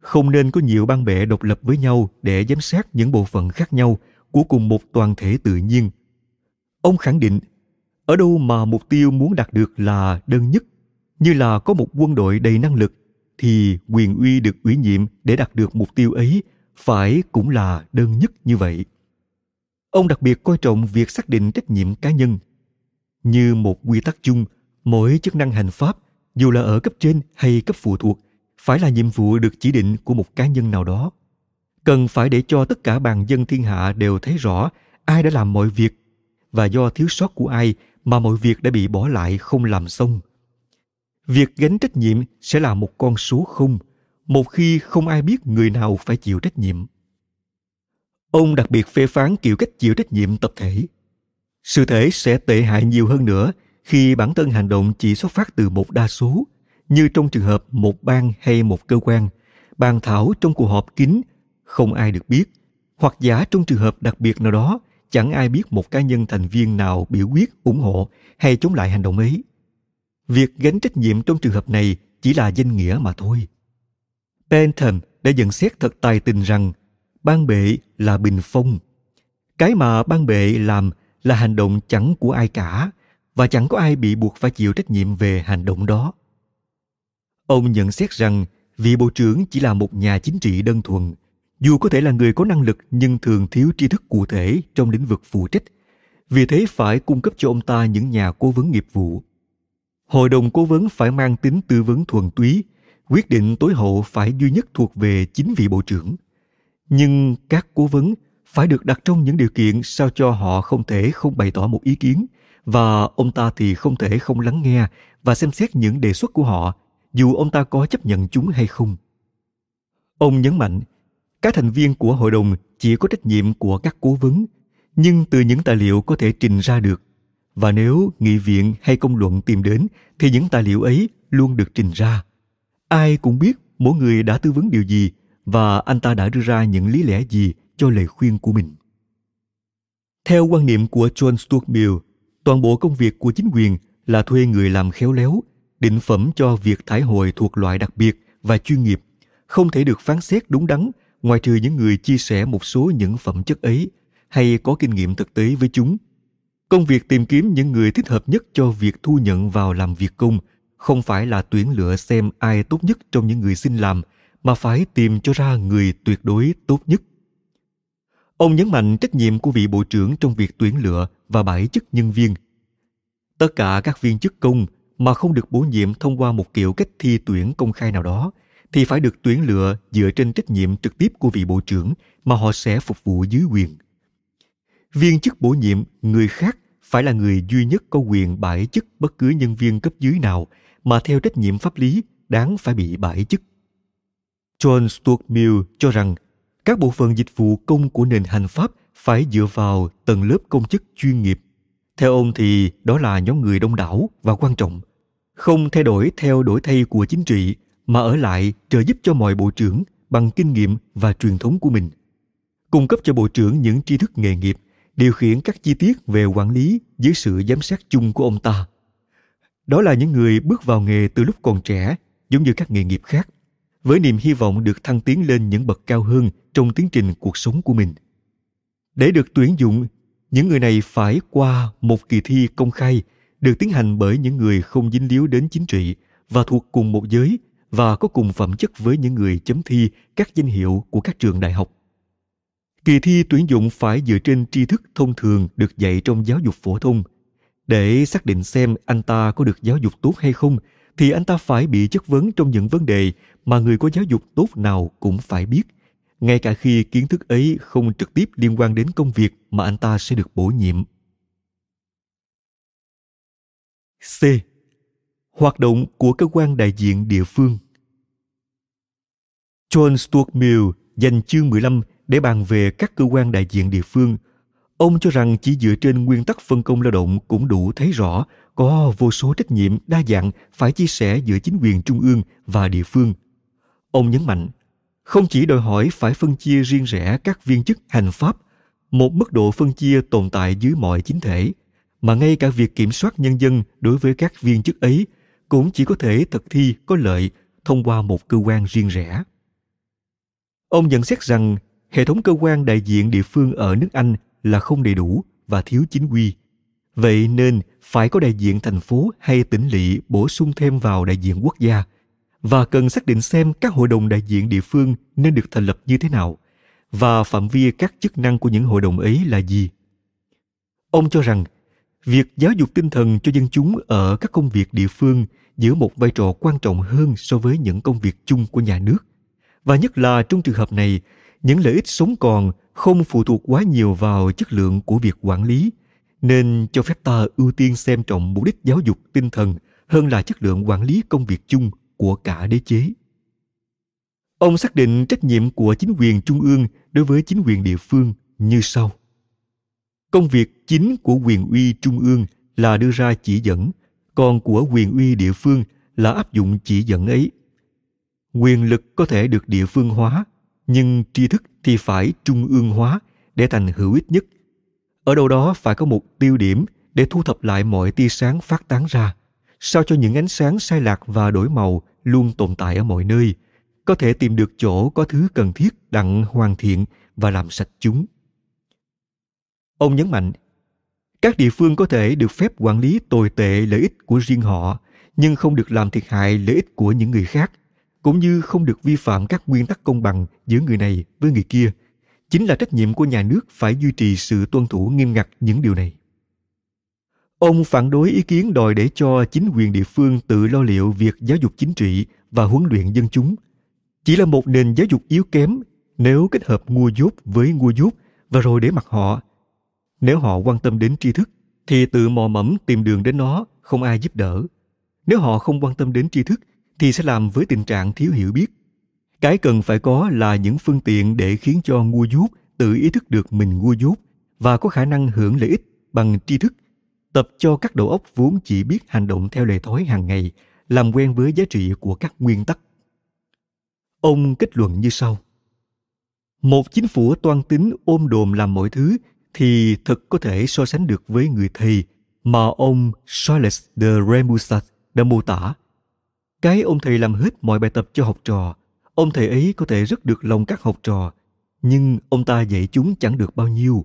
không nên có nhiều ban bệ độc lập với nhau để giám sát những bộ phận khác nhau của cùng một toàn thể tự nhiên. Ông khẳng định, ở đâu mà mục tiêu muốn đạt được là đơn nhất, như là có một quân đội đầy năng lực, thì quyền uy được ủy nhiệm để đạt được mục tiêu ấy phải cũng là đơn nhất như vậy ông đặc biệt coi trọng việc xác định trách nhiệm cá nhân như một quy tắc chung mỗi chức năng hành pháp, dù là ở cấp trên hay cấp phụ thuộc, phải là nhiệm vụ được chỉ định của một cá nhân nào đó. Cần phải để cho tất cả bàn dân thiên hạ đều thấy rõ ai đã làm mọi việc và do thiếu sót của ai mà mọi việc đã bị bỏ lại không làm xong. Việc gánh trách nhiệm sẽ là một con số không, một khi không ai biết người nào phải chịu trách nhiệm. Ông đặc biệt phê phán kiểu cách chịu trách nhiệm tập thể. Sự thể sẽ tệ hại nhiều hơn nữa khi bản thân hành động chỉ xuất phát từ một đa số, như trong trường hợp một bang hay một cơ quan, bàn thảo trong cuộc họp kín, không ai được biết. Hoặc giả trong trường hợp đặc biệt nào đó, chẳng ai biết một cá nhân thành viên nào biểu quyết, ủng hộ hay chống lại hành động ấy. Việc gánh trách nhiệm trong trường hợp này chỉ là danh nghĩa mà thôi. Bentham đã nhận xét thật tài tình rằng ban bệ là bình phong. Cái mà ban bệ làm là hành động chẳng của ai cả và chẳng có ai bị buộc phải chịu trách nhiệm về hành động đó. Ông nhận xét rằng vị bộ trưởng chỉ là một nhà chính trị đơn thuần, dù có thể là người có năng lực nhưng thường thiếu tri thức cụ thể trong lĩnh vực phụ trách. Vì thế phải cung cấp cho ông ta những nhà cố vấn nghiệp vụ. Hội đồng cố vấn phải mang tính tư vấn thuần túy, quyết định tối hậu phải duy nhất thuộc về chính vị bộ trưởng. Nhưng các cố vấn phải được đặt trong những điều kiện sao cho họ không thể không bày tỏ một ý kiến và ông ta thì không thể không lắng nghe và xem xét những đề xuất của họ, dù ông ta có chấp nhận chúng hay không. Ông nhấn mạnh, các thành viên của hội đồng chỉ có trách nhiệm của các cố vấn, nhưng từ những tài liệu có thể trình ra được. Và nếu nghị viện hay công luận tìm đến, thì những tài liệu ấy luôn được trình ra. Ai cũng biết mỗi người đã tư vấn điều gì và anh ta đã đưa ra những lý lẽ gì cho lời khuyên của mình. Theo quan niệm của john stuart mill toàn bộ công việc của chính quyền là thuê người làm khéo léo định phẩm cho việc thải hồi thuộc loại đặc biệt và chuyên nghiệp không thể được phán xét đúng đắn ngoài trừ những người chia sẻ một số những phẩm chất ấy hay có kinh nghiệm thực tế với chúng. Công việc tìm kiếm những người thích hợp nhất cho việc thu nhận vào làm việc công không phải là tuyển lựa xem ai tốt nhất trong những người xin làm, mà phải tìm cho ra người tuyệt đối tốt nhất. Ông nhấn mạnh trách nhiệm của vị bộ trưởng trong việc tuyển lựa và bãi chức nhân viên. Tất cả các viên chức công mà không được bổ nhiệm thông qua một kiểu cách thi tuyển công khai nào đó thì phải được tuyển lựa dựa trên trách nhiệm trực tiếp của vị bộ trưởng mà họ sẽ phục vụ dưới quyền. Viên chức bổ nhiệm người khác phải là người duy nhất có quyền bãi chức bất cứ nhân viên cấp dưới nào mà theo trách nhiệm pháp lý đáng phải bị bãi chức. John Stuart Mill cho rằng các bộ phận dịch vụ công của nền hành pháp phải dựa vào tầng lớp công chức chuyên nghiệp. Theo ông thì đó là nhóm người đông đảo và quan trọng, không thay đổi theo đổi thay của chính trị mà ở lại trợ giúp cho mọi bộ trưởng bằng kinh nghiệm và truyền thống của mình. Cung cấp cho bộ trưởng những tri thức nghề nghiệp, điều khiển các chi tiết về quản lý dưới sự giám sát chung của ông ta. Đó là những người bước vào nghề từ lúc còn trẻ, giống như các nghề nghiệp khác với niềm hy vọng được thăng tiến lên những bậc cao hơn trong tiến trình cuộc sống của mình. Để được tuyển dụng, những người này phải qua một kỳ thi công khai được tiến hành bởi những người không dính líu đến chính trị và thuộc cùng một giới và có cùng phẩm chất với những người chấm thi các danh hiệu của các trường đại học. Kỳ thi tuyển dụng phải dựa trên tri thức thông thường được dạy trong giáo dục phổ thông. Để xác định xem anh ta có được giáo dục tốt hay không, thì anh ta phải bị chất vấn trong những vấn đề mà người có giáo dục tốt nào cũng phải biết, ngay cả khi kiến thức ấy không trực tiếp liên quan đến công việc mà anh ta sẽ được bổ nhiệm. C. Hoạt động của cơ quan đại diện địa phương John Stuart Mill dành chương 15 để bàn về các cơ quan đại diện địa phương. Ông cho rằng chỉ dựa trên nguyên tắc phân công lao động cũng đủ thấy rõ có vô số trách nhiệm đa dạng phải chia sẻ giữa chính quyền trung ương và địa phương – Ông nhấn mạnh, không chỉ đòi hỏi phải phân chia riêng rẽ các viên chức hành pháp, một mức độ phân chia tồn tại dưới mọi chính thể, mà ngay cả việc kiểm soát nhân dân đối với các viên chức ấy cũng chỉ có thể thực thi có lợi thông qua một cơ quan riêng rẽ. Ông nhận xét rằng hệ thống cơ quan đại diện địa phương ở nước Anh là không đầy đủ và thiếu chính quy. Vậy nên phải có đại diện thành phố hay tỉnh lỵ bổ sung thêm vào đại diện quốc gia – và cần xác định xem các hội đồng đại diện địa phương nên được thành lập như thế nào và phạm vi các chức năng của những hội đồng ấy là gì. Ông cho rằng, việc giáo dục tinh thần cho dân chúng ở các công việc địa phương giữ một vai trò quan trọng hơn so với những công việc chung của nhà nước và nhất là trong trường hợp này, những lợi ích sống còn không phụ thuộc quá nhiều vào chất lượng của việc quản lý nên cho phép ta ưu tiên xem trọng mục đích giáo dục tinh thần hơn là chất lượng quản lý công việc chung của cả đế chế. Ông xác định trách nhiệm của chính quyền trung ương đối với chính quyền địa phương như sau. Công việc chính của quyền uy trung ương là đưa ra chỉ dẫn, còn của quyền uy địa phương là áp dụng chỉ dẫn ấy. Quyền lực có thể được địa phương hóa, nhưng tri thức thì phải trung ương hóa để thành hữu ích nhất. Ở đâu đó phải có một tiêu điểm để thu thập lại mọi tia sáng phát tán ra, sao cho những ánh sáng sai lạc và đổi màu luôn tồn tại ở mọi nơi, có thể tìm được chỗ có thứ cần thiết đặng hoàn thiện và làm sạch chúng. Ông nhấn mạnh, các địa phương có thể được phép quản lý tồi tệ lợi ích của riêng họ, nhưng không được làm thiệt hại lợi ích của những người khác, cũng như không được vi phạm các nguyên tắc công bằng giữa người này với người kia chính là trách nhiệm của nhà nước phải duy trì sự tuân thủ nghiêm ngặt những điều này Ông phản đối ý kiến đòi để cho chính quyền địa phương tự lo liệu việc giáo dục chính trị và huấn luyện dân chúng. Chỉ là một nền giáo dục yếu kém nếu kết hợp ngu dốt với ngu dốt và rồi để mặc họ. Nếu họ quan tâm đến tri thức thì tự mò mẫm tìm đường đến nó, không ai giúp đỡ. Nếu họ không quan tâm đến tri thức thì sẽ làm với tình trạng thiếu hiểu biết. Cái cần phải có là những phương tiện để khiến cho ngu dốt tự ý thức được mình ngu dốt và có khả năng hưởng lợi ích bằng tri thức tập cho các đầu óc vốn chỉ biết hành động theo lệ thói hàng ngày làm quen với giá trị của các nguyên tắc ông kết luận như sau một chính phủ toan tính ôm đồm làm mọi thứ thì thật có thể so sánh được với người thầy mà ông Charles de Remusat đã mô tả. Cái ông thầy làm hết mọi bài tập cho học trò, Ông thầy ấy có thể rất được lòng các học trò, nhưng ông ta dạy chúng chẳng được bao nhiêu.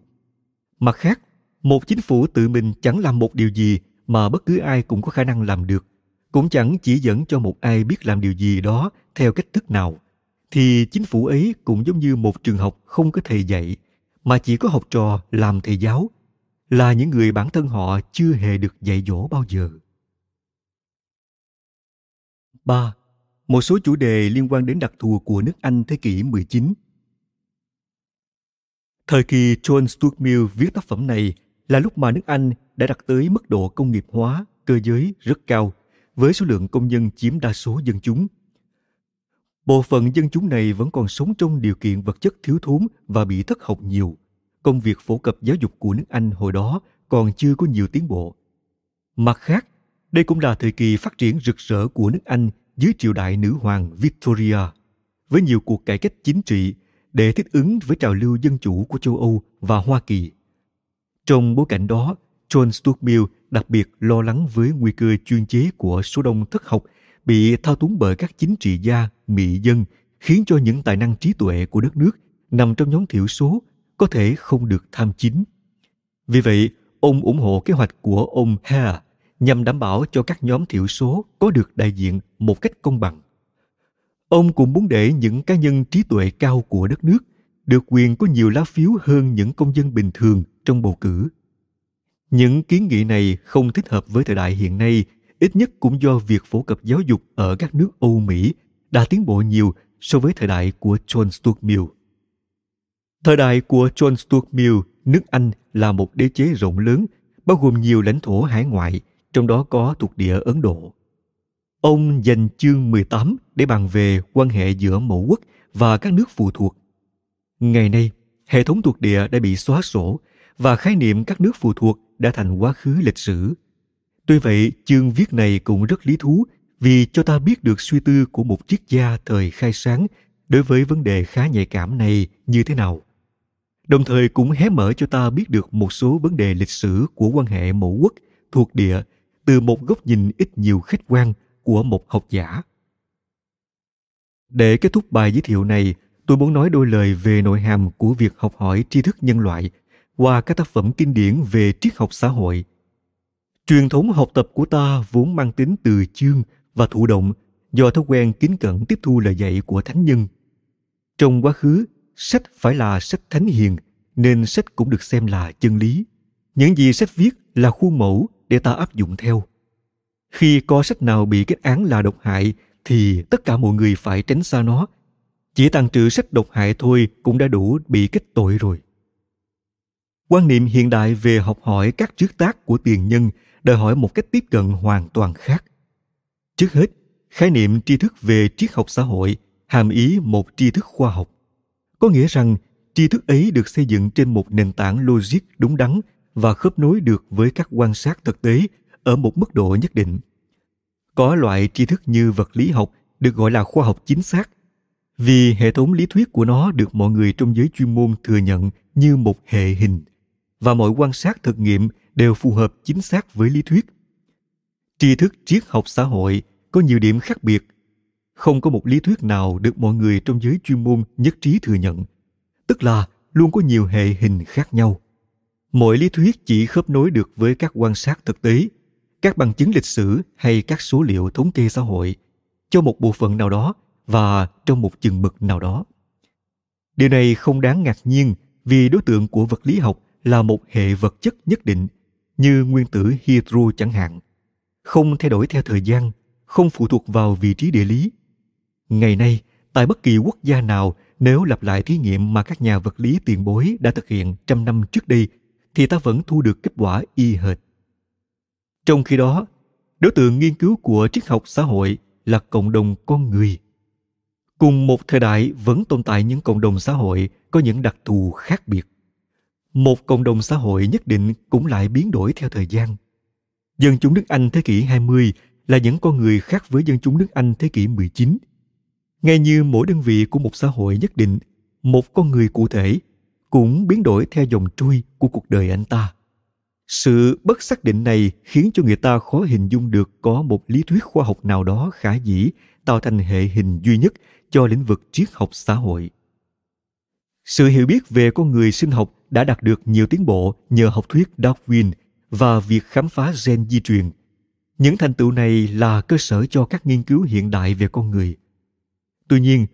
Mặt khác, một chính phủ tự mình chẳng làm một điều gì mà bất cứ ai cũng có khả năng làm được, cũng chẳng chỉ dẫn cho một ai biết làm điều gì đó theo cách thức nào, thì chính phủ ấy cũng giống như một trường học không có thầy dạy, mà chỉ có học trò làm thầy giáo, là những người bản thân họ chưa hề được dạy dỗ bao giờ. 3. Một số chủ đề liên quan đến đặc thù của nước Anh thế kỷ 19. Thời kỳ John Stuart Mill viết tác phẩm này là lúc mà nước Anh đã đạt tới mức độ công nghiệp hóa, cơ giới rất cao, với số lượng công nhân chiếm đa số dân chúng. Bộ phận dân chúng này vẫn còn sống trong điều kiện vật chất thiếu thốn và bị thất học nhiều. Công việc phổ cập giáo dục của nước Anh hồi đó còn chưa có nhiều tiến bộ. Mặt khác, đây cũng là thời kỳ phát triển rực rỡ của nước Anh dưới triều đại nữ hoàng Victoria, với nhiều cuộc cải cách chính trị để thích ứng với trào lưu dân chủ của châu Âu và Hoa Kỳ. Trong bối cảnh đó, John Stuart Mill đặc biệt lo lắng với nguy cơ chuyên chế của số đông thất học bị thao túng bởi các chính trị gia, mỹ dân, khiến cho những tài năng trí tuệ của đất nước nằm trong nhóm thiểu số có thể không được tham chính. Vì vậy, ông ủng hộ kế hoạch của ông Hare nhằm đảm bảo cho các nhóm thiểu số có được đại diện một cách công bằng. Ông cũng muốn để những cá nhân trí tuệ cao của đất nước được quyền có nhiều lá phiếu hơn những công dân bình thường trong bầu cử. Những kiến nghị này không thích hợp với thời đại hiện nay, ít nhất cũng do việc phổ cập giáo dục ở các nước Âu Mỹ đã tiến bộ nhiều so với thời đại của John Stuart Mill. Thời đại của John Stuart Mill, nước Anh là một đế chế rộng lớn, bao gồm nhiều lãnh thổ hải ngoại, trong đó có thuộc địa Ấn Độ. Ông dành chương 18 để bàn về quan hệ giữa mẫu quốc và các nước phụ thuộc. Ngày nay, hệ thống thuộc địa đã bị xóa sổ và khái niệm các nước phụ thuộc đã thành quá khứ lịch sử. Tuy vậy, chương viết này cũng rất lý thú vì cho ta biết được suy tư của một triết gia thời khai sáng đối với vấn đề khá nhạy cảm này như thế nào. Đồng thời cũng hé mở cho ta biết được một số vấn đề lịch sử của quan hệ mẫu quốc thuộc địa từ một góc nhìn ít nhiều khách quan của một học giả. Để kết thúc bài giới thiệu này, tôi muốn nói đôi lời về nội hàm của việc học hỏi tri thức nhân loại qua các tác phẩm kinh điển về triết học xã hội. Truyền thống học tập của ta vốn mang tính từ chương và thụ động do thói quen kính cẩn tiếp thu lời dạy của thánh nhân. Trong quá khứ, sách phải là sách thánh hiền, nên sách cũng được xem là chân lý. Những gì sách viết là khuôn mẫu để ta áp dụng theo. Khi có sách nào bị kết án là độc hại thì tất cả mọi người phải tránh xa nó. Chỉ tàn trữ sách độc hại thôi cũng đã đủ bị kết tội rồi. Quan niệm hiện đại về học hỏi các trước tác của tiền nhân đòi hỏi một cách tiếp cận hoàn toàn khác. Trước hết, khái niệm tri thức về triết học xã hội hàm ý một tri thức khoa học. Có nghĩa rằng tri thức ấy được xây dựng trên một nền tảng logic đúng đắn và khớp nối được với các quan sát thực tế ở một mức độ nhất định. Có loại tri thức như vật lý học được gọi là khoa học chính xác vì hệ thống lý thuyết của nó được mọi người trong giới chuyên môn thừa nhận như một hệ hình và mọi quan sát thực nghiệm đều phù hợp chính xác với lý thuyết. Tri thức triết học xã hội có nhiều điểm khác biệt. Không có một lý thuyết nào được mọi người trong giới chuyên môn nhất trí thừa nhận, tức là luôn có nhiều hệ hình khác nhau. Mỗi lý thuyết chỉ khớp nối được với các quan sát thực tế, các bằng chứng lịch sử hay các số liệu thống kê xã hội cho một bộ phận nào đó và trong một chừng mực nào đó. Điều này không đáng ngạc nhiên vì đối tượng của vật lý học là một hệ vật chất nhất định như nguyên tử hydro chẳng hạn, không thay đổi theo thời gian, không phụ thuộc vào vị trí địa lý. Ngày nay, tại bất kỳ quốc gia nào, nếu lặp lại thí nghiệm mà các nhà vật lý tiền bối đã thực hiện trăm năm trước đây thì ta vẫn thu được kết quả y hệt. Trong khi đó, đối tượng nghiên cứu của triết học xã hội là cộng đồng con người. Cùng một thời đại vẫn tồn tại những cộng đồng xã hội có những đặc thù khác biệt. Một cộng đồng xã hội nhất định cũng lại biến đổi theo thời gian. Dân chúng nước Anh thế kỷ 20 là những con người khác với dân chúng nước Anh thế kỷ 19. Ngay như mỗi đơn vị của một xã hội nhất định, một con người cụ thể cũng biến đổi theo dòng trôi của cuộc đời anh ta. Sự bất xác định này khiến cho người ta khó hình dung được có một lý thuyết khoa học nào đó khả dĩ tạo thành hệ hình duy nhất cho lĩnh vực triết học xã hội. Sự hiểu biết về con người sinh học đã đạt được nhiều tiến bộ nhờ học thuyết Darwin và việc khám phá gen di truyền. Những thành tựu này là cơ sở cho các nghiên cứu hiện đại về con người. Tuy nhiên,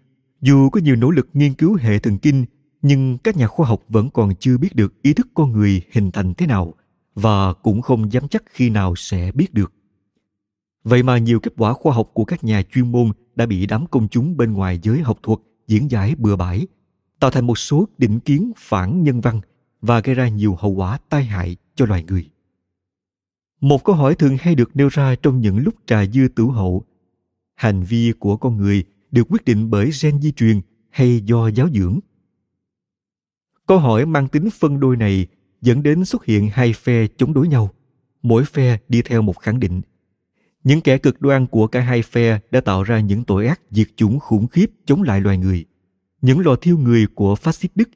dù có nhiều nỗ lực nghiên cứu hệ thần kinh, nhưng các nhà khoa học vẫn còn chưa biết được ý thức con người hình thành thế nào và cũng không dám chắc khi nào sẽ biết được. Vậy mà nhiều kết quả khoa học của các nhà chuyên môn đã bị đám công chúng bên ngoài giới học thuật diễn giải bừa bãi, tạo thành một số định kiến phản nhân văn và gây ra nhiều hậu quả tai hại cho loài người. Một câu hỏi thường hay được nêu ra trong những lúc trà dư tử hậu. Hành vi của con người được quyết định bởi gen di truyền hay do giáo dưỡng? Câu hỏi mang tính phân đôi này dẫn đến xuất hiện hai phe chống đối nhau, mỗi phe đi theo một khẳng định. Những kẻ cực đoan của cả hai phe đã tạo ra những tội ác diệt chủng khủng khiếp chống lại loài người. Những lò thiêu người của phát xít Đức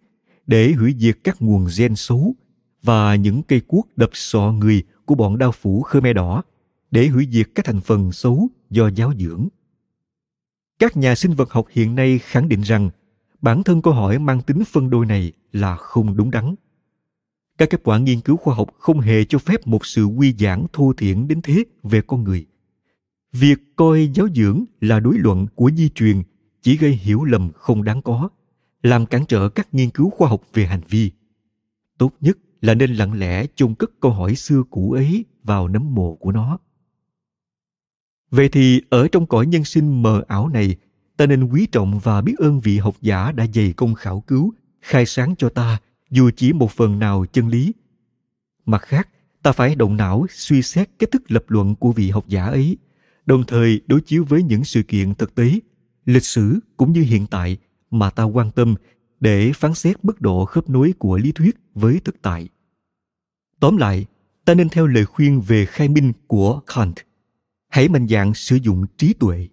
để hủy diệt các nguồn gen xấu và những cây cuốc đập sọ người của bọn đao phủ Khmer Đỏ để hủy diệt các thành phần xấu do giáo dưỡng. Các nhà sinh vật học hiện nay khẳng định rằng bản thân câu hỏi mang tính phân đôi này là không đúng đắn. Các kết quả nghiên cứu khoa học không hề cho phép một sự quy giảng thô thiển đến thế về con người. Việc coi giáo dưỡng là đối luận của di truyền chỉ gây hiểu lầm không đáng có, làm cản trở các nghiên cứu khoa học về hành vi. Tốt nhất là nên lặng lẽ chôn cất câu hỏi xưa cũ ấy vào nấm mồ của nó. Vậy thì ở trong cõi nhân sinh mờ ảo này, ta nên quý trọng và biết ơn vị học giả đã dày công khảo cứu, khai sáng cho ta dù chỉ một phần nào chân lý. Mặt khác, ta phải động não suy xét cách thức lập luận của vị học giả ấy, đồng thời đối chiếu với những sự kiện thực tế, lịch sử cũng như hiện tại mà ta quan tâm để phán xét mức độ khớp nối của lý thuyết với thực tại. Tóm lại, ta nên theo lời khuyên về khai minh của Kant. Hãy mạnh dạn sử dụng trí tuệ.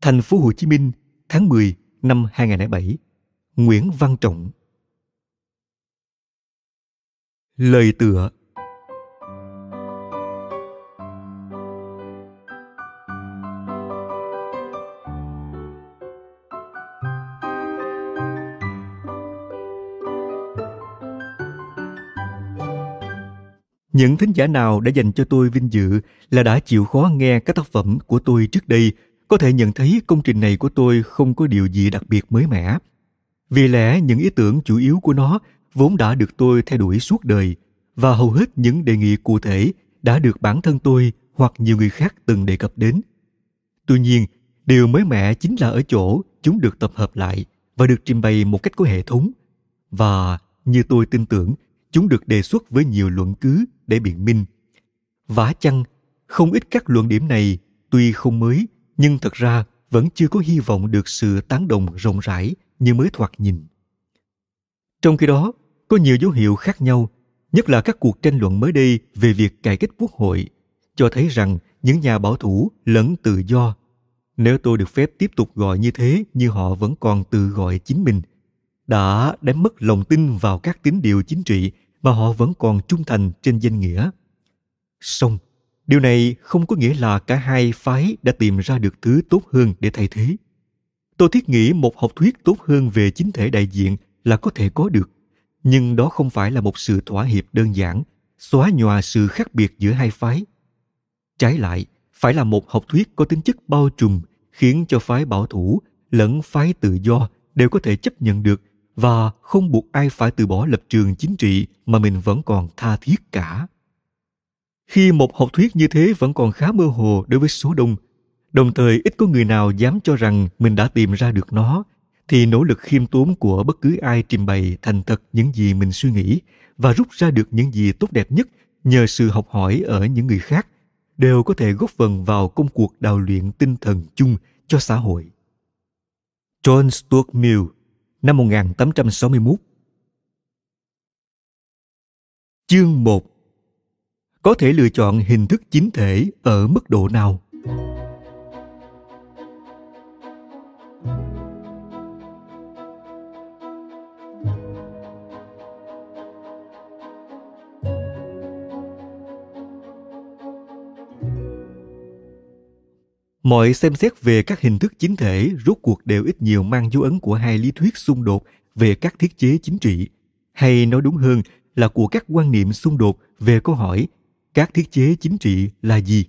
Thành phố Hồ Chí Minh, tháng 10 năm 2007. Nguyễn Văn Trọng Lời tựa Những thính giả nào đã dành cho tôi vinh dự là đã chịu khó nghe các tác phẩm của tôi trước đây có thể nhận thấy công trình này của tôi không có điều gì đặc biệt mới mẻ. Vì lẽ những ý tưởng chủ yếu của nó vốn đã được tôi theo đuổi suốt đời và hầu hết những đề nghị cụ thể đã được bản thân tôi hoặc nhiều người khác từng đề cập đến. Tuy nhiên, điều mới mẻ chính là ở chỗ chúng được tập hợp lại và được trình bày một cách có hệ thống. Và như tôi tin tưởng, chúng được đề xuất với nhiều luận cứ để biện minh. Vả chăng, không ít các luận điểm này tuy không mới nhưng thật ra vẫn chưa có hy vọng được sự tán đồng rộng rãi như mới thoạt nhìn. Trong khi đó, có nhiều dấu hiệu khác nhau, nhất là các cuộc tranh luận mới đây về việc cải cách quốc hội, cho thấy rằng những nhà bảo thủ lẫn tự do, nếu tôi được phép tiếp tục gọi như thế như họ vẫn còn tự gọi chính mình, đã đánh mất lòng tin vào các tín điều chính trị mà họ vẫn còn trung thành trên danh nghĩa. xong điều này không có nghĩa là cả hai phái đã tìm ra được thứ tốt hơn để thay thế. Tôi thiết nghĩ một học thuyết tốt hơn về chính thể đại diện là có thể có được, nhưng đó không phải là một sự thỏa hiệp đơn giản, xóa nhòa sự khác biệt giữa hai phái. Trái lại, phải là một học thuyết có tính chất bao trùm, khiến cho phái bảo thủ lẫn phái tự do đều có thể chấp nhận được và không buộc ai phải từ bỏ lập trường chính trị mà mình vẫn còn tha thiết cả khi một học thuyết như thế vẫn còn khá mơ hồ đối với số đông đồng thời, ít có người nào dám cho rằng mình đã tìm ra được nó, thì nỗ lực khiêm tốn của bất cứ ai trình bày thành thật những gì mình suy nghĩ và rút ra được những gì tốt đẹp nhất nhờ sự học hỏi ở những người khác đều có thể góp phần vào công cuộc đào luyện tinh thần chung cho xã hội. John Stuart Mill, năm 1861. Chương 1 có thể lựa chọn hình thức chính thể ở mức độ nào? mọi xem xét về các hình thức chính thể rốt cuộc đều ít nhiều mang dấu ấn của hai lý thuyết xung đột về các thiết chế chính trị hay nói đúng hơn là của các quan niệm xung đột về câu hỏi các thiết chế chính trị là gì?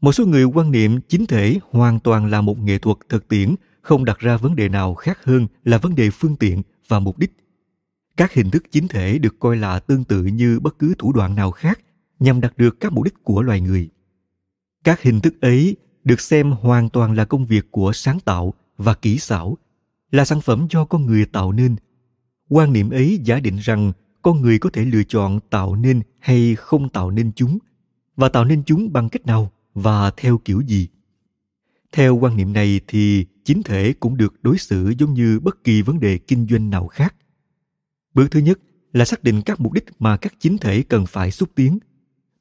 Một số người quan niệm chính thể hoàn toàn là một nghệ thuật thực tiễn, không đặt ra vấn đề nào khác hơn là vấn đề phương tiện và mục đích. Các hình thức chính thể được coi là tương tự như bất cứ thủ đoạn nào khác nhằm đạt được các mục đích của loài người. Các hình thức ấy được xem hoàn toàn là công việc của sáng tạo và kỹ xảo, là sản phẩm do con người tạo nên. Quan niệm ấy giả định rằng con người có thể lựa chọn tạo nên hay không tạo nên chúng, và tạo nên chúng bằng cách nào và theo kiểu gì? Theo quan niệm này thì chính thể cũng được đối xử giống như bất kỳ vấn đề kinh doanh nào khác. Bước thứ nhất là xác định các mục đích mà các chính thể cần phải xúc tiến.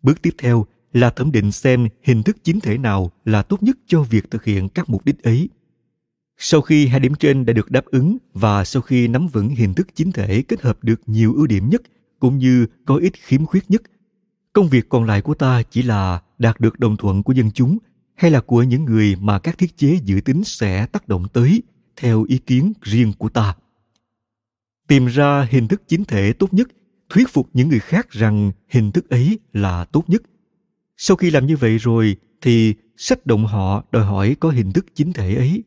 Bước tiếp theo là thẩm định xem hình thức chính thể nào là tốt nhất cho việc thực hiện các mục đích ấy sau khi hai điểm trên đã được đáp ứng và sau khi nắm vững hình thức chính thể kết hợp được nhiều ưu điểm nhất cũng như có ít khiếm khuyết nhất, công việc còn lại của ta chỉ là đạt được đồng thuận của dân chúng hay là của những người mà các thiết chế dự tính sẽ tác động tới theo ý kiến riêng của ta. Tìm ra hình thức chính thể tốt nhất, thuyết phục những người khác rằng hình thức ấy là tốt nhất. Sau khi làm như vậy rồi thì sách động họ đòi hỏi có hình thức chính thể ấy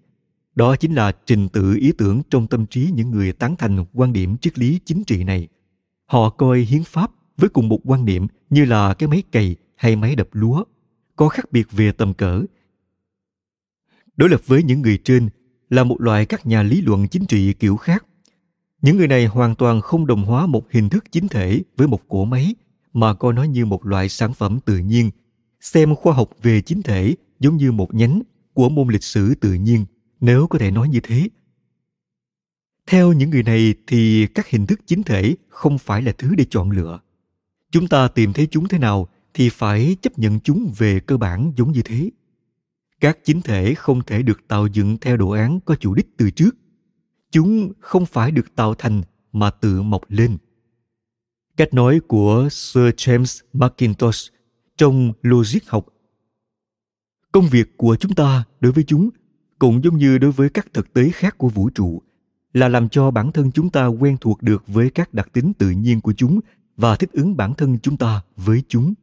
đó chính là trình tự ý tưởng trong tâm trí những người tán thành quan điểm triết lý chính trị này. Họ coi hiến pháp với cùng một quan niệm như là cái máy cày hay máy đập lúa, có khác biệt về tầm cỡ. Đối lập với những người trên là một loại các nhà lý luận chính trị kiểu khác. Những người này hoàn toàn không đồng hóa một hình thức chính thể với một cỗ máy, mà coi nó như một loại sản phẩm tự nhiên, xem khoa học về chính thể giống như một nhánh của môn lịch sử tự nhiên nếu có thể nói như thế. Theo những người này thì các hình thức chính thể không phải là thứ để chọn lựa. Chúng ta tìm thấy chúng thế nào thì phải chấp nhận chúng về cơ bản giống như thế. Các chính thể không thể được tạo dựng theo đồ án có chủ đích từ trước. Chúng không phải được tạo thành mà tự mọc lên. Cách nói của sir james mackintosh trong logic học. Công việc của chúng ta đối với chúng cũng giống như đối với các thực tế khác của vũ trụ, là làm cho bản thân chúng ta quen thuộc được với các đặc tính tự nhiên của chúng và thích ứng bản thân chúng ta với chúng.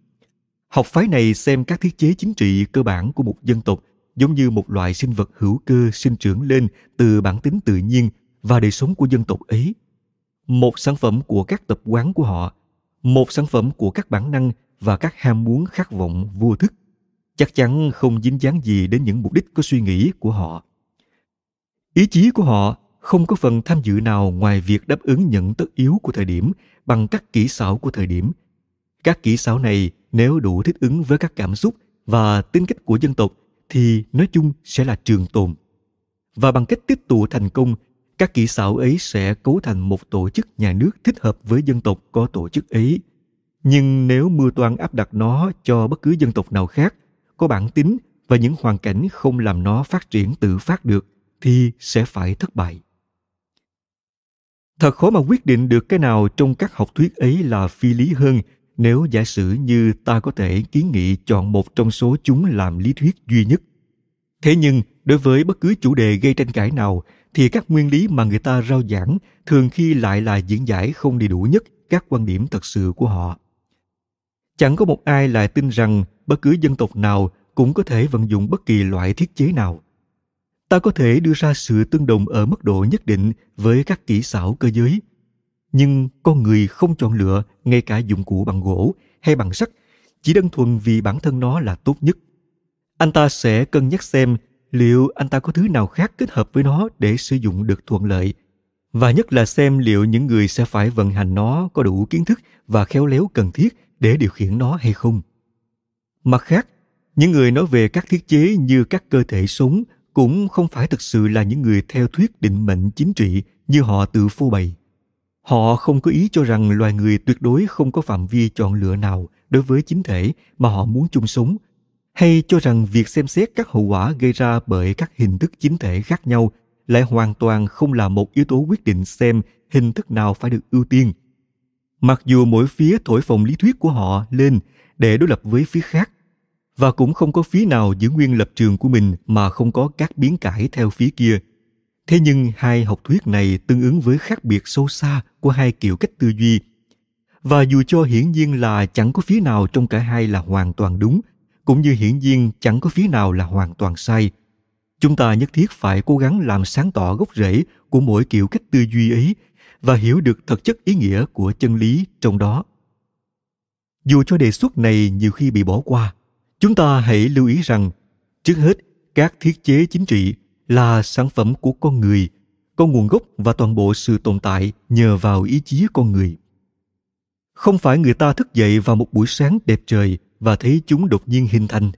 Học phái này xem các thiết chế chính trị cơ bản của một dân tộc giống như một loại sinh vật hữu cơ sinh trưởng lên từ bản tính tự nhiên và đời sống của dân tộc ấy. Một sản phẩm của các tập quán của họ, một sản phẩm của các bản năng và các ham muốn khát vọng vô thức chắc chắn không dính dáng gì đến những mục đích có suy nghĩ của họ. Ý chí của họ không có phần tham dự nào ngoài việc đáp ứng nhận tất yếu của thời điểm bằng các kỹ xảo của thời điểm. Các kỹ xảo này nếu đủ thích ứng với các cảm xúc và tính cách của dân tộc thì nói chung sẽ là trường tồn. Và bằng cách tích tụ thành công, các kỹ xảo ấy sẽ cấu thành một tổ chức nhà nước thích hợp với dân tộc có tổ chức ấy. Nhưng nếu mưa toan áp đặt nó cho bất cứ dân tộc nào khác có bản tính và những hoàn cảnh không làm nó phát triển tự phát được thì sẽ phải thất bại. Thật khó mà quyết định được cái nào trong các học thuyết ấy là phi lý hơn nếu giả sử như ta có thể kiến nghị chọn một trong số chúng làm lý thuyết duy nhất. Thế nhưng, đối với bất cứ chủ đề gây tranh cãi nào, thì các nguyên lý mà người ta rao giảng thường khi lại là diễn giải không đầy đủ nhất các quan điểm thật sự của họ chẳng có một ai lại tin rằng bất cứ dân tộc nào cũng có thể vận dụng bất kỳ loại thiết chế nào. Ta có thể đưa ra sự tương đồng ở mức độ nhất định với các kỹ xảo cơ giới. Nhưng con người không chọn lựa ngay cả dụng cụ bằng gỗ hay bằng sắt, chỉ đơn thuần vì bản thân nó là tốt nhất. Anh ta sẽ cân nhắc xem liệu anh ta có thứ nào khác kết hợp với nó để sử dụng được thuận lợi, và nhất là xem liệu những người sẽ phải vận hành nó có đủ kiến thức và khéo léo cần thiết để điều khiển nó hay không. Mặt khác, những người nói về các thiết chế như các cơ thể sống cũng không phải thực sự là những người theo thuyết định mệnh chính trị như họ tự phô bày. Họ không có ý cho rằng loài người tuyệt đối không có phạm vi chọn lựa nào đối với chính thể mà họ muốn chung sống, hay cho rằng việc xem xét các hậu quả gây ra bởi các hình thức chính thể khác nhau lại hoàn toàn không là một yếu tố quyết định xem hình thức nào phải được ưu tiên mặc dù mỗi phía thổi phồng lý thuyết của họ lên để đối lập với phía khác và cũng không có phía nào giữ nguyên lập trường của mình mà không có các biến cải theo phía kia. Thế nhưng hai học thuyết này tương ứng với khác biệt sâu xa của hai kiểu cách tư duy. Và dù cho hiển nhiên là chẳng có phía nào trong cả hai là hoàn toàn đúng, cũng như hiển nhiên chẳng có phía nào là hoàn toàn sai, chúng ta nhất thiết phải cố gắng làm sáng tỏ gốc rễ của mỗi kiểu cách tư duy ấy và hiểu được thực chất ý nghĩa của chân lý trong đó. Dù cho đề xuất này nhiều khi bị bỏ qua, chúng ta hãy lưu ý rằng, trước hết, các thiết chế chính trị là sản phẩm của con người, có nguồn gốc và toàn bộ sự tồn tại nhờ vào ý chí con người. Không phải người ta thức dậy vào một buổi sáng đẹp trời và thấy chúng đột nhiên hình thành.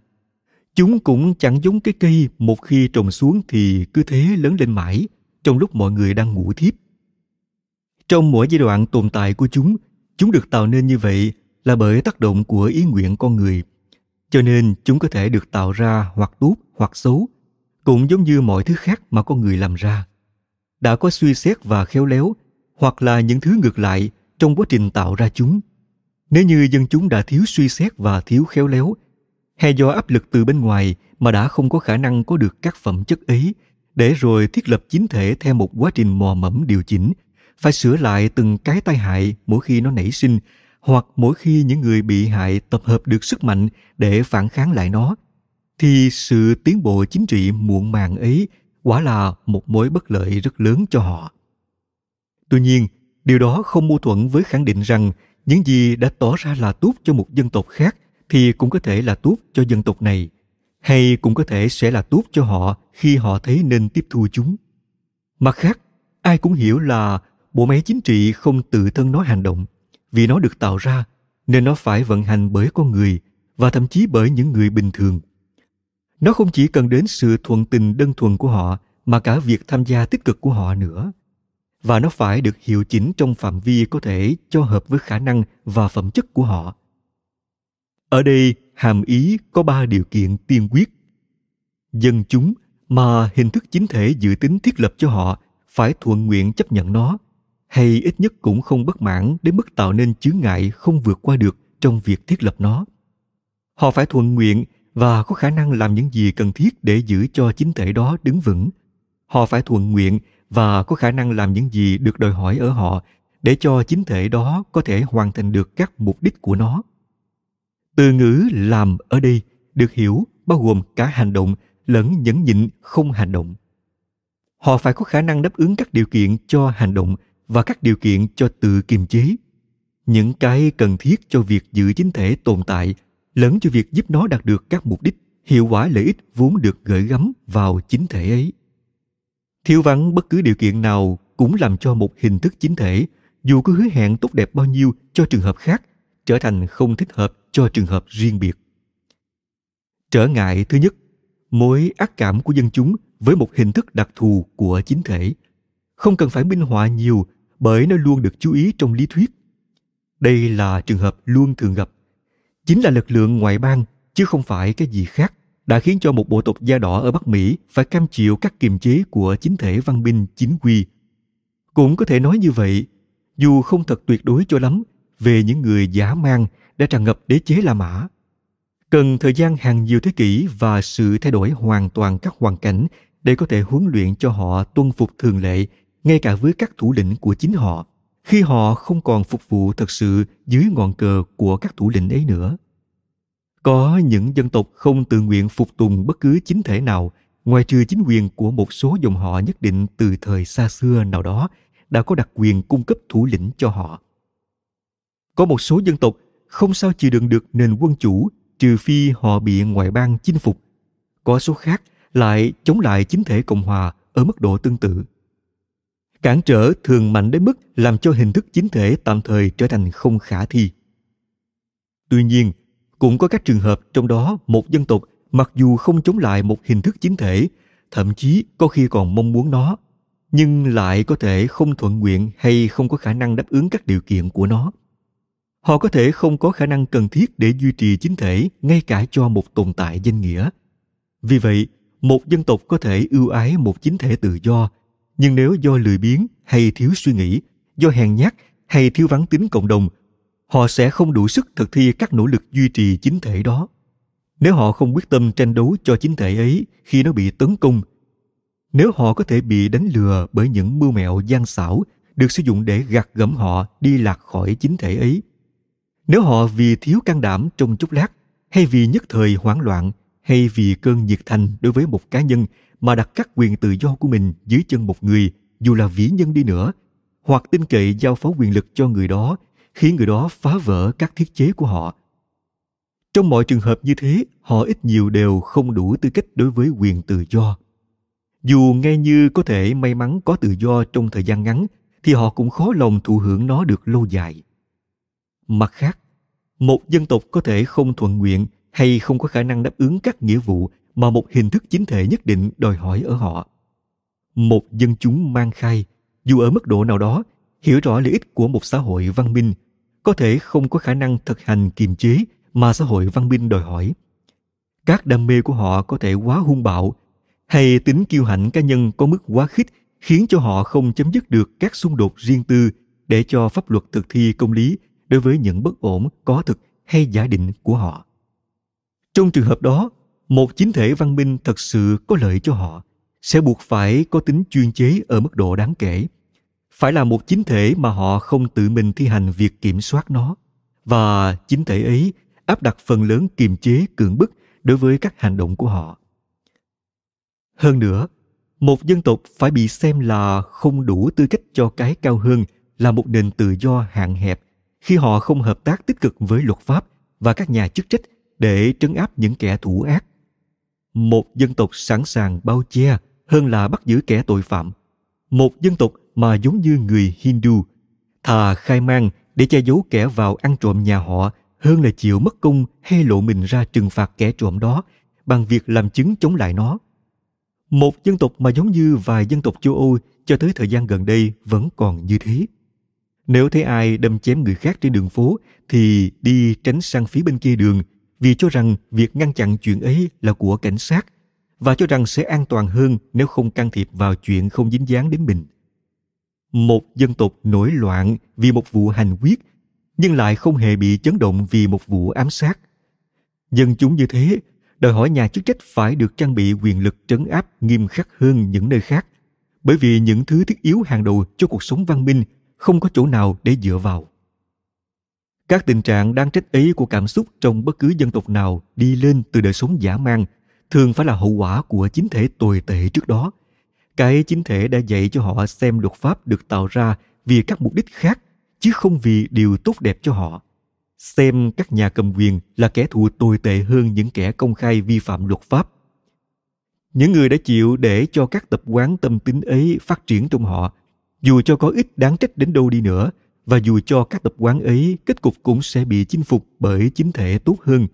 Chúng cũng chẳng giống cái cây một khi trồng xuống thì cứ thế lớn lên mãi, trong lúc mọi người đang ngủ thiếp trong mỗi giai đoạn tồn tại của chúng chúng được tạo nên như vậy là bởi tác động của ý nguyện con người. Cho nên chúng có thể được tạo ra hoặc tốt hoặc xấu, cũng giống như mọi thứ khác mà con người làm ra. Đã có suy xét và khéo léo, hoặc là những thứ ngược lại trong quá trình tạo ra chúng. Nếu như dân chúng đã thiếu suy xét và thiếu khéo léo, hay do áp lực từ bên ngoài mà đã không có khả năng có được các phẩm chất ấy, để rồi thiết lập chính thể theo một quá trình mò mẫm điều chỉnh phải sửa lại từng cái tai hại mỗi khi nó nảy sinh, hoặc mỗi khi những người bị hại tập hợp được sức mạnh để phản kháng lại nó. Thì sự tiến bộ chính trị muộn màng ấy quả là một mối bất lợi rất lớn cho họ. Tuy nhiên, điều đó không mâu thuẫn với khẳng định rằng những gì đã tỏ ra là tốt cho một dân tộc khác thì cũng có thể là tốt cho dân tộc này, hay cũng có thể sẽ là tốt cho họ khi họ thấy nên tiếp thu chúng. Mặt khác, ai cũng hiểu là bộ máy chính trị không tự thân nó hành động. Vì nó được tạo ra, nên nó phải vận hành bởi con người, và thậm chí bởi những người bình thường. Nó không chỉ cần đến sự thuận tình đơn thuần của họ, mà cả việc tham gia tích cực của họ nữa. Và nó phải được hiệu chỉnh trong phạm vi có thể cho hợp với khả năng và phẩm chất của họ. Ở đây, hàm ý có ba điều kiện tiên quyết. Dân chúng mà hình thức chính thể dự tính thiết lập cho họ phải thuận nguyện chấp nhận nó hay ít nhất cũng không bất mãn đến mức tạo nên chướng ngại không vượt qua được trong việc thiết lập nó. Họ phải thuận nguyện và có khả năng làm những gì cần thiết để giữ cho chính thể đó đứng vững. Họ phải thuận nguyện và có khả năng làm những gì được đòi hỏi ở họ để cho chính thể đó có thể hoàn thành được các mục đích của nó. Từ ngữ làm ở đây được hiểu bao gồm cả hành động lẫn nhẫn nhịn không hành động. Họ phải có khả năng đáp ứng các điều kiện cho hành động và các điều kiện cho tự kiềm chế. Những cái cần thiết cho việc giữ chính thể tồn tại lẫn cho việc giúp nó đạt được các mục đích, hiệu quả lợi ích vốn được gửi gắm vào chính thể ấy. Thiếu vắng bất cứ điều kiện nào cũng làm cho một hình thức chính thể, dù có hứa hẹn tốt đẹp bao nhiêu cho trường hợp khác, trở thành không thích hợp cho trường hợp riêng biệt. Trở ngại thứ nhất, mối ác cảm của dân chúng với một hình thức đặc thù của chính thể. Không cần phải minh họa nhiều bởi nó luôn được chú ý trong lý thuyết đây là trường hợp luôn thường gặp chính là lực lượng ngoại bang chứ không phải cái gì khác đã khiến cho một bộ tộc da đỏ ở Bắc Mỹ phải cam chịu các kiềm chế của chính thể văn minh chính quy. Cũng có thể nói như vậy, dù không thật tuyệt đối cho lắm về những người giả mang đã tràn ngập đế chế La Mã. Cần thời gian hàng nhiều thế kỷ và sự thay đổi hoàn toàn các hoàn cảnh để có thể huấn luyện cho họ tuân phục thường lệ ngay cả với các thủ lĩnh của chính họ, khi họ không còn phục vụ thật sự dưới ngọn cờ của các thủ lĩnh ấy nữa. Có những dân tộc không tự nguyện phục tùng bất cứ chính thể nào, ngoài trừ chính quyền của một số dòng họ nhất định từ thời xa xưa nào đó đã có đặc quyền cung cấp thủ lĩnh cho họ. Có một số dân tộc không sao chịu đựng được nền quân chủ, trừ phi họ bị ngoại bang chinh phục. Có số khác lại chống lại chính thể cộng hòa ở mức độ tương tự cản trở thường mạnh đến mức làm cho hình thức chính thể tạm thời trở thành không khả thi. Tuy nhiên, cũng có các trường hợp trong đó một dân tộc mặc dù không chống lại một hình thức chính thể, thậm chí có khi còn mong muốn nó, nhưng lại có thể không thuận nguyện hay không có khả năng đáp ứng các điều kiện của nó. Họ có thể không có khả năng cần thiết để duy trì chính thể ngay cả cho một tồn tại danh nghĩa. Vì vậy, một dân tộc có thể ưu ái một chính thể tự do nhưng nếu do lười biếng hay thiếu suy nghĩ, do hèn nhát hay thiếu vắng tính cộng đồng, họ sẽ không đủ sức thực thi các nỗ lực duy trì chính thể đó. Nếu họ không quyết tâm tranh đấu cho chính thể ấy khi nó bị tấn công, nếu họ có thể bị đánh lừa bởi những mưu mẹo gian xảo được sử dụng để gạt gẫm họ đi lạc khỏi chính thể ấy, nếu họ vì thiếu can đảm trong chốc lát hay vì nhất thời hoảng loạn hay vì cơn nhiệt thành đối với một cá nhân mà đặt các quyền tự do của mình dưới chân một người, dù là vĩ nhân đi nữa, hoặc tin cậy giao phó quyền lực cho người đó khiến người đó phá vỡ các thiết chế của họ. Trong mọi trường hợp như thế, họ ít nhiều đều không đủ tư cách đối với quyền tự do. Dù nghe như có thể may mắn có tự do trong thời gian ngắn, thì họ cũng khó lòng thụ hưởng nó được lâu dài. Mặt khác, một dân tộc có thể không thuận nguyện hay không có khả năng đáp ứng các nghĩa vụ mà một hình thức chính thể nhất định đòi hỏi ở họ. Một dân chúng mang khai, dù ở mức độ nào đó, hiểu rõ lợi ích của một xã hội văn minh, có thể không có khả năng thực hành kiềm chế mà xã hội văn minh đòi hỏi. Các đam mê của họ có thể quá hung bạo hay tính kiêu hãnh cá nhân có mức quá khích khiến cho họ không chấm dứt được các xung đột riêng tư để cho pháp luật thực thi công lý đối với những bất ổn có thực hay giả định của họ. Trong trường hợp đó một chính thể văn minh thật sự có lợi cho họ, sẽ buộc phải có tính chuyên chế ở mức độ đáng kể. Phải là một chính thể mà họ không tự mình thi hành việc kiểm soát nó. Và chính thể ấy áp đặt phần lớn kiềm chế cưỡng bức đối với các hành động của họ. Hơn nữa, một dân tộc phải bị xem là không đủ tư cách cho cái cao hơn, là một nền tự do hạn hẹp. Khi họ không hợp tác tích cực với luật pháp và các nhà chức trách để trấn áp những kẻ thủ ác một dân tộc sẵn sàng bao che hơn là bắt giữ kẻ tội phạm. Một dân tộc mà giống như người hindu, thà khai mang để che giấu kẻ vào ăn trộm nhà họ hơn là chịu mất công hay lộ mình ra trừng phạt kẻ trộm đó bằng việc làm chứng chống lại nó. Một dân tộc mà giống như vài dân tộc châu âu cho tới thời gian gần đây vẫn còn như thế. Nếu thấy ai đâm chém người khác trên đường phố thì đi tránh sang phía bên kia đường vì cho rằng việc ngăn chặn chuyện ấy là của cảnh sát, và cho rằng sẽ an toàn hơn nếu không can thiệp vào chuyện không dính dáng đến mình. Một dân tộc nổi loạn vì một vụ hành quyết, nhưng lại không hề bị chấn động vì một vụ ám sát. Dân chúng như thế, đòi hỏi nhà chức trách phải được trang bị quyền lực trấn áp nghiêm khắc hơn những nơi khác, bởi vì những thứ thiết yếu hàng đầu cho cuộc sống văn minh không có chỗ nào để dựa vào các tình trạng đang trách ý của cảm xúc trong bất cứ dân tộc nào đi lên từ đời sống giả mang thường phải là hậu quả của chính thể tồi tệ trước đó. Cái chính thể đã dạy cho họ xem luật pháp được tạo ra vì các mục đích khác, chứ không vì điều tốt đẹp cho họ. Xem các nhà cầm quyền là kẻ thù tồi tệ hơn những kẻ công khai vi phạm luật pháp. Những người đã chịu để cho các tập quán tâm tính ấy phát triển trong họ, dù cho có ít đáng trách đến đâu đi nữa và dù cho các tập quán ấy, kết cục cũng sẽ bị chinh phục bởi chính thể tốt hơn.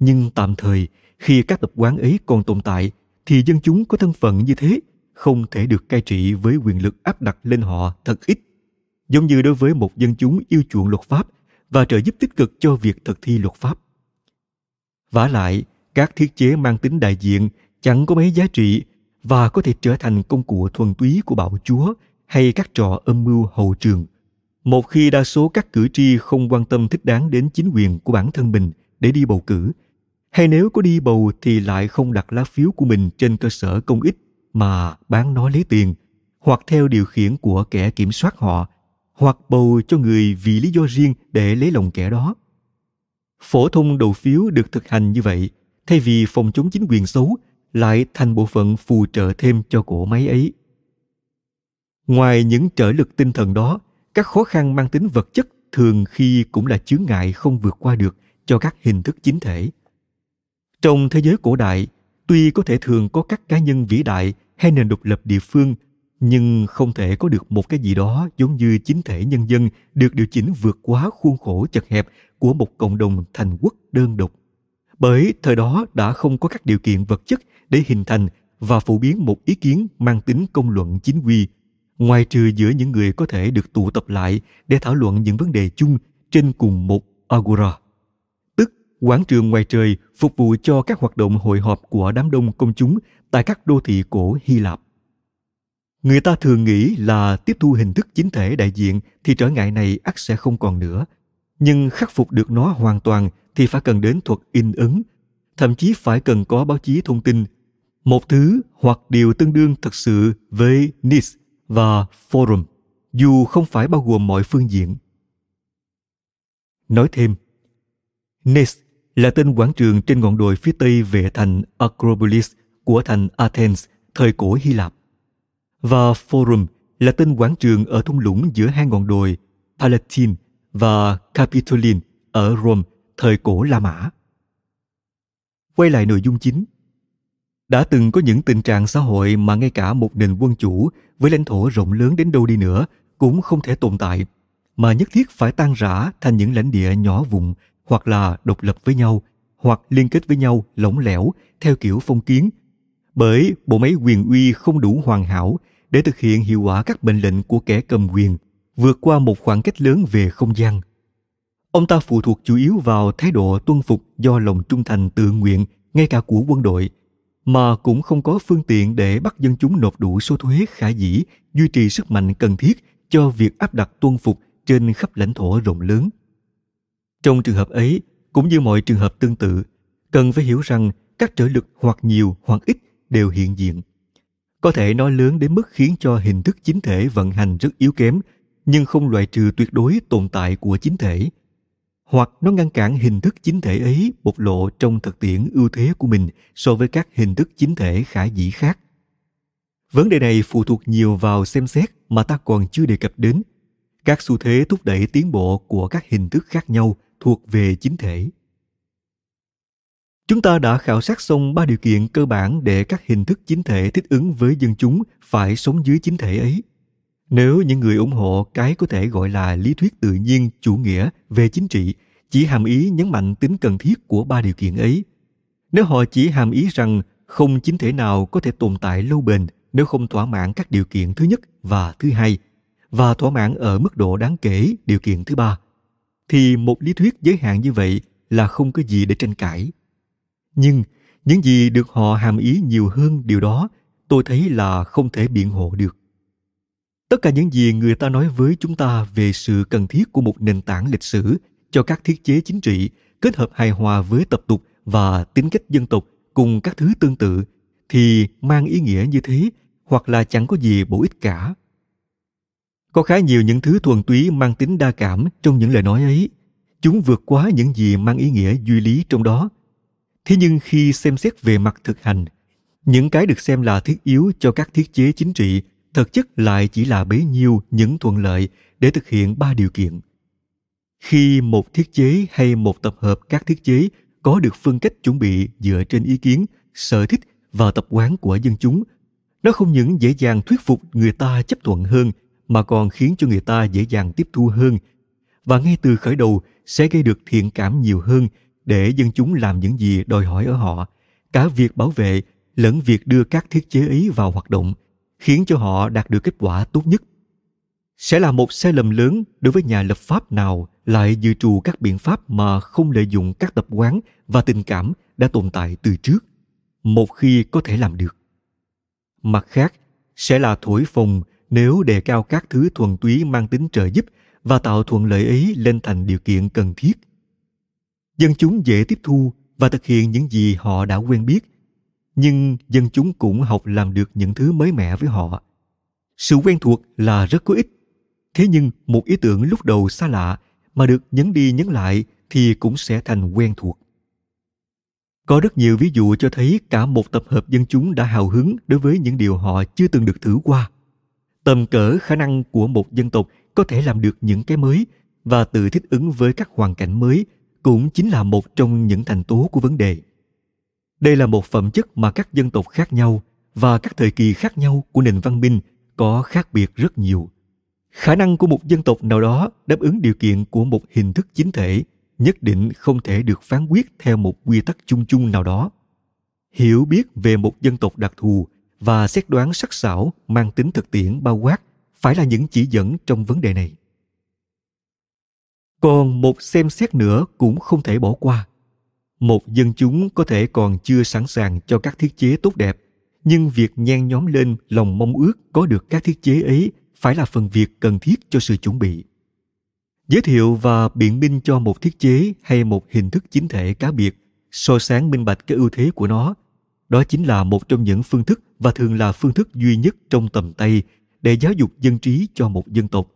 Nhưng tạm thời, khi các tập quán ấy còn tồn tại, thì dân chúng có thân phận như thế, không thể được cai trị với quyền lực áp đặt lên họ thật ít. Giống như đối với một dân chúng yêu chuộng luật pháp và trợ giúp tích cực cho việc thực thi luật pháp. Vả lại, các thiết chế mang tính đại diện chẳng có mấy giá trị và có thể trở thành công cụ thuần túy của bạo chúa hay các trò âm mưu hậu trường một khi đa số các cử tri không quan tâm thích đáng đến chính quyền của bản thân mình để đi bầu cử, hay nếu có đi bầu thì lại không đặt lá phiếu của mình trên cơ sở công ích mà bán nó lấy tiền, hoặc theo điều khiển của kẻ kiểm soát họ, hoặc bầu cho người vì lý do riêng để lấy lòng kẻ đó. Phổ thông đầu phiếu được thực hành như vậy, thay vì phòng chống chính quyền xấu, lại thành bộ phận phù trợ thêm cho cỗ máy ấy. Ngoài những trở lực tinh thần đó các khó khăn mang tính vật chất thường khi cũng là chướng ngại không vượt qua được cho các hình thức chính thể. Trong thế giới cổ đại, tuy có thể thường có các cá nhân vĩ đại hay nền độc lập địa phương, nhưng không thể có được một cái gì đó giống như chính thể nhân dân được điều chỉnh vượt quá khuôn khổ chật hẹp của một cộng đồng thành quốc đơn độc. Bởi thời đó đã không có các điều kiện vật chất để hình thành và phổ biến một ý kiến mang tính công luận chính quy ngoài trừ giữa những người có thể được tụ tập lại để thảo luận những vấn đề chung trên cùng một agora. Tức quảng trường ngoài trời phục vụ cho các hoạt động hội họp của đám đông công chúng tại các đô thị cổ hy lạp. Người ta thường nghĩ là tiếp thu hình thức chính thể đại diện thì trở ngại này ắt sẽ không còn nữa. Nhưng khắc phục được nó hoàn toàn thì phải cần đến thuật in ấn thậm chí phải cần có báo chí thông tin, một thứ hoặc điều tương đương thật sự với NIS và Forum, dù không phải bao gồm mọi phương diện. Nói thêm, Nes là tên quảng trường trên ngọn đồi phía tây về thành Acropolis của thành Athens thời cổ Hy Lạp. Và Forum là tên quảng trường ở thung lũng giữa hai ngọn đồi Palatine và Capitoline ở Rome thời cổ La Mã. Quay lại nội dung chính. Đã từng có những tình trạng xã hội mà ngay cả một nền quân chủ với lãnh thổ rộng lớn đến đâu đi nữa cũng không thể tồn tại, mà nhất thiết phải tan rã thành những lãnh địa nhỏ vùng hoặc là độc lập với nhau, hoặc liên kết với nhau lỏng lẻo theo kiểu phong kiến. Bởi bộ máy quyền uy không đủ hoàn hảo để thực hiện hiệu quả các mệnh lệnh của kẻ cầm quyền, vượt qua một khoảng cách lớn về không gian. Ông ta phụ thuộc chủ yếu vào thái độ tuân phục do lòng trung thành tự nguyện ngay cả của quân đội, mà cũng không có phương tiện để bắt dân chúng nộp đủ số thuế khả dĩ duy trì sức mạnh cần thiết cho việc áp đặt tuân phục trên khắp lãnh thổ rộng lớn. Trong trường hợp ấy, cũng như mọi trường hợp tương tự, cần phải hiểu rằng các trở lực hoặc nhiều hoặc ít đều hiện diện. Có thể nói lớn đến mức khiến cho hình thức chính thể vận hành rất yếu kém, nhưng không loại trừ tuyệt đối tồn tại của chính thể. Hoặc nó ngăn cản hình thức chính thể ấy bộc lộ trong thực tiễn ưu thế của mình so với các hình thức chính thể khả dĩ khác. Vấn đề này phụ thuộc nhiều vào xem xét mà ta còn chưa đề cập đến. Các xu thế thúc đẩy tiến bộ của các hình thức khác nhau thuộc về chính thể. Chúng ta đã khảo sát xong ba điều kiện cơ bản để các hình thức chính thể thích ứng với dân chúng phải sống dưới chính thể ấy. Nếu những người ủng hộ cái có thể gọi là lý thuyết tự nhiên chủ nghĩa về chính trị chỉ hàm ý nhấn mạnh tính cần thiết của ba điều kiện ấy, nếu họ chỉ hàm ý rằng không chính thể nào có thể tồn tại lâu bền nếu không thỏa mãn các điều kiện thứ nhất và thứ hai và thỏa mãn ở mức độ đáng kể điều kiện thứ ba thì một lý thuyết giới hạn như vậy là không có gì để tranh cãi. Nhưng những gì được họ hàm ý nhiều hơn điều đó tôi thấy là không thể biện hộ được tất cả những gì người ta nói với chúng ta về sự cần thiết của một nền tảng lịch sử cho các thiết chế chính trị, kết hợp hài hòa với tập tục và tính cách dân tộc cùng các thứ tương tự, thì mang ý nghĩa như thế hoặc là chẳng có gì bổ ích cả. Có khá nhiều những thứ thuần túy mang tính đa cảm trong những lời nói ấy. Chúng vượt quá những gì mang ý nghĩa duy lý trong đó. Thế nhưng khi xem xét về mặt thực hành, những cái được xem là thiết yếu cho các thiết chế chính trị thực chất lại chỉ là bấy nhiêu những thuận lợi để thực hiện ba điều kiện. Khi một thiết chế hay một tập hợp các thiết chế có được phương cách chuẩn bị dựa trên ý kiến, sở thích và tập quán của dân chúng, nó không những dễ dàng thuyết phục người ta chấp thuận hơn, mà còn khiến cho người ta dễ dàng tiếp thu hơn. Và ngay từ khởi đầu sẽ gây được thiện cảm nhiều hơn để dân chúng làm những gì đòi hỏi ở họ, cả việc bảo vệ lẫn việc đưa các thiết chế ấy vào hoạt động khiến cho họ đạt được kết quả tốt nhất. Sẽ là một sai lầm lớn đối với nhà lập pháp nào lại dự trù các biện pháp mà không lợi dụng các tập quán và tình cảm đã tồn tại từ trước, một khi có thể làm được. Mặt khác, sẽ là thổi phồng nếu đề cao các thứ thuần túy mang tính trợ giúp và tạo thuận lợi ấy lên thành điều kiện cần thiết. Dân chúng dễ tiếp thu và thực hiện những gì họ đã quen biết nhưng dân chúng cũng học làm được những thứ mới mẻ với họ. Sự quen thuộc là rất có ích. Thế nhưng một ý tưởng lúc đầu xa lạ mà được nhấn đi nhấn lại thì cũng sẽ thành quen thuộc. Có rất nhiều ví dụ cho thấy cả một tập hợp dân chúng đã hào hứng đối với những điều họ chưa từng được thử qua. Tầm cỡ, khả năng của một dân tộc có thể làm được những cái mới và tự thích ứng với các hoàn cảnh mới cũng chính là một trong những thành tố của vấn đề đây là một phẩm chất mà các dân tộc khác nhau và các thời kỳ khác nhau của nền văn minh có khác biệt rất nhiều. Khả năng của một dân tộc nào đó đáp ứng điều kiện của một hình thức chính thể nhất định không thể được phán quyết theo một quy tắc chung chung nào đó. Hiểu biết về một dân tộc đặc thù và xét đoán sắc sảo mang tính thực tiễn bao quát phải là những chỉ dẫn trong vấn đề này. Còn một xem xét nữa cũng không thể bỏ qua một dân chúng có thể còn chưa sẵn sàng cho các thiết chế tốt đẹp nhưng việc nhen nhóm lên lòng mong ước có được các thiết chế ấy phải là phần việc cần thiết cho sự chuẩn bị giới thiệu và biện minh cho một thiết chế hay một hình thức chính thể cá biệt so sáng minh bạch cái ưu thế của nó. Đó chính là một trong những phương thức và thường là phương thức duy nhất trong tầm tay để giáo dục dân trí cho một dân tộc.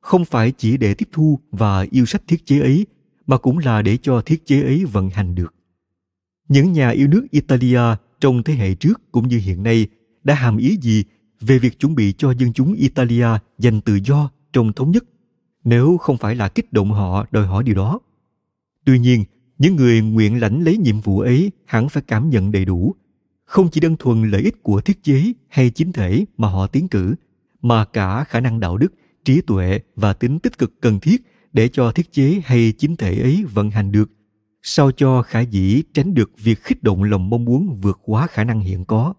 Không phải chỉ để tiếp thu và yêu sách thiết chế ấy, mà cũng là để cho thiết chế ấy vận hành được. Những nhà yêu nước Italia trong thế hệ trước cũng như hiện nay đã hàm ý gì về việc chuẩn bị cho dân chúng Italia giành tự do trong thống nhất nếu không phải là kích động họ đòi hỏi điều đó. Tuy nhiên, những người nguyện lãnh lấy nhiệm vụ ấy hẳn phải cảm nhận đầy đủ, không chỉ đơn thuần lợi ích của thiết chế hay chính thể mà họ tiến cử, mà cả khả năng đạo đức, trí tuệ và tính tích cực cần thiết để cho thiết chế hay chính thể ấy vận hành được, sao cho khả dĩ tránh được việc khích động lòng mong muốn vượt quá khả năng hiện có.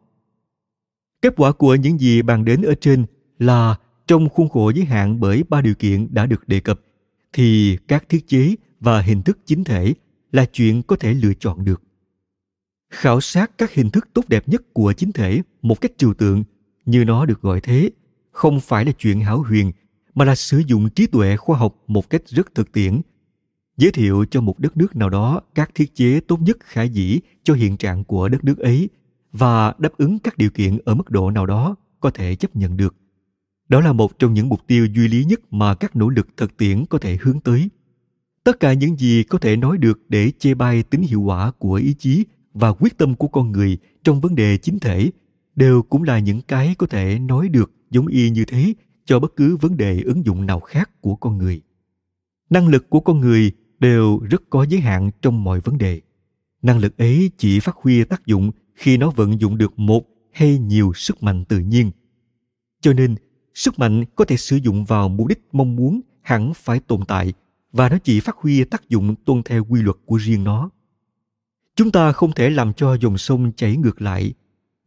Kết quả của những gì bàn đến ở trên là trong khuôn khổ giới hạn bởi ba điều kiện đã được đề cập, thì các thiết chế và hình thức chính thể là chuyện có thể lựa chọn được. Khảo sát các hình thức tốt đẹp nhất của chính thể một cách trừu tượng, như nó được gọi thế, không phải là chuyện hảo huyền, mà là sử dụng trí tuệ khoa học một cách rất thực tiễn. Giới thiệu cho một đất nước nào đó các thiết chế tốt nhất khả dĩ cho hiện trạng của đất nước ấy và đáp ứng các điều kiện ở mức độ nào đó có thể chấp nhận được đó là một trong những mục tiêu duy lý nhất mà các nỗ lực thực tiễn có thể hướng tới tất cả những gì có thể nói được để chê bai tính hiệu quả của ý chí và quyết tâm của con người trong vấn đề chính thể đều cũng là những cái có thể nói được giống y như thế cho bất cứ vấn đề ứng dụng nào khác của con người. Năng lực của con người đều rất có giới hạn trong mọi vấn đề. Năng lực ấy chỉ phát huy tác dụng khi nó vận dụng được một hay nhiều sức mạnh tự nhiên. Cho nên, sức mạnh có thể sử dụng vào mục đích mong muốn hẳn phải tồn tại và nó chỉ phát huy tác dụng tuân theo quy luật của riêng nó. Chúng ta không thể làm cho dòng sông chảy ngược lại,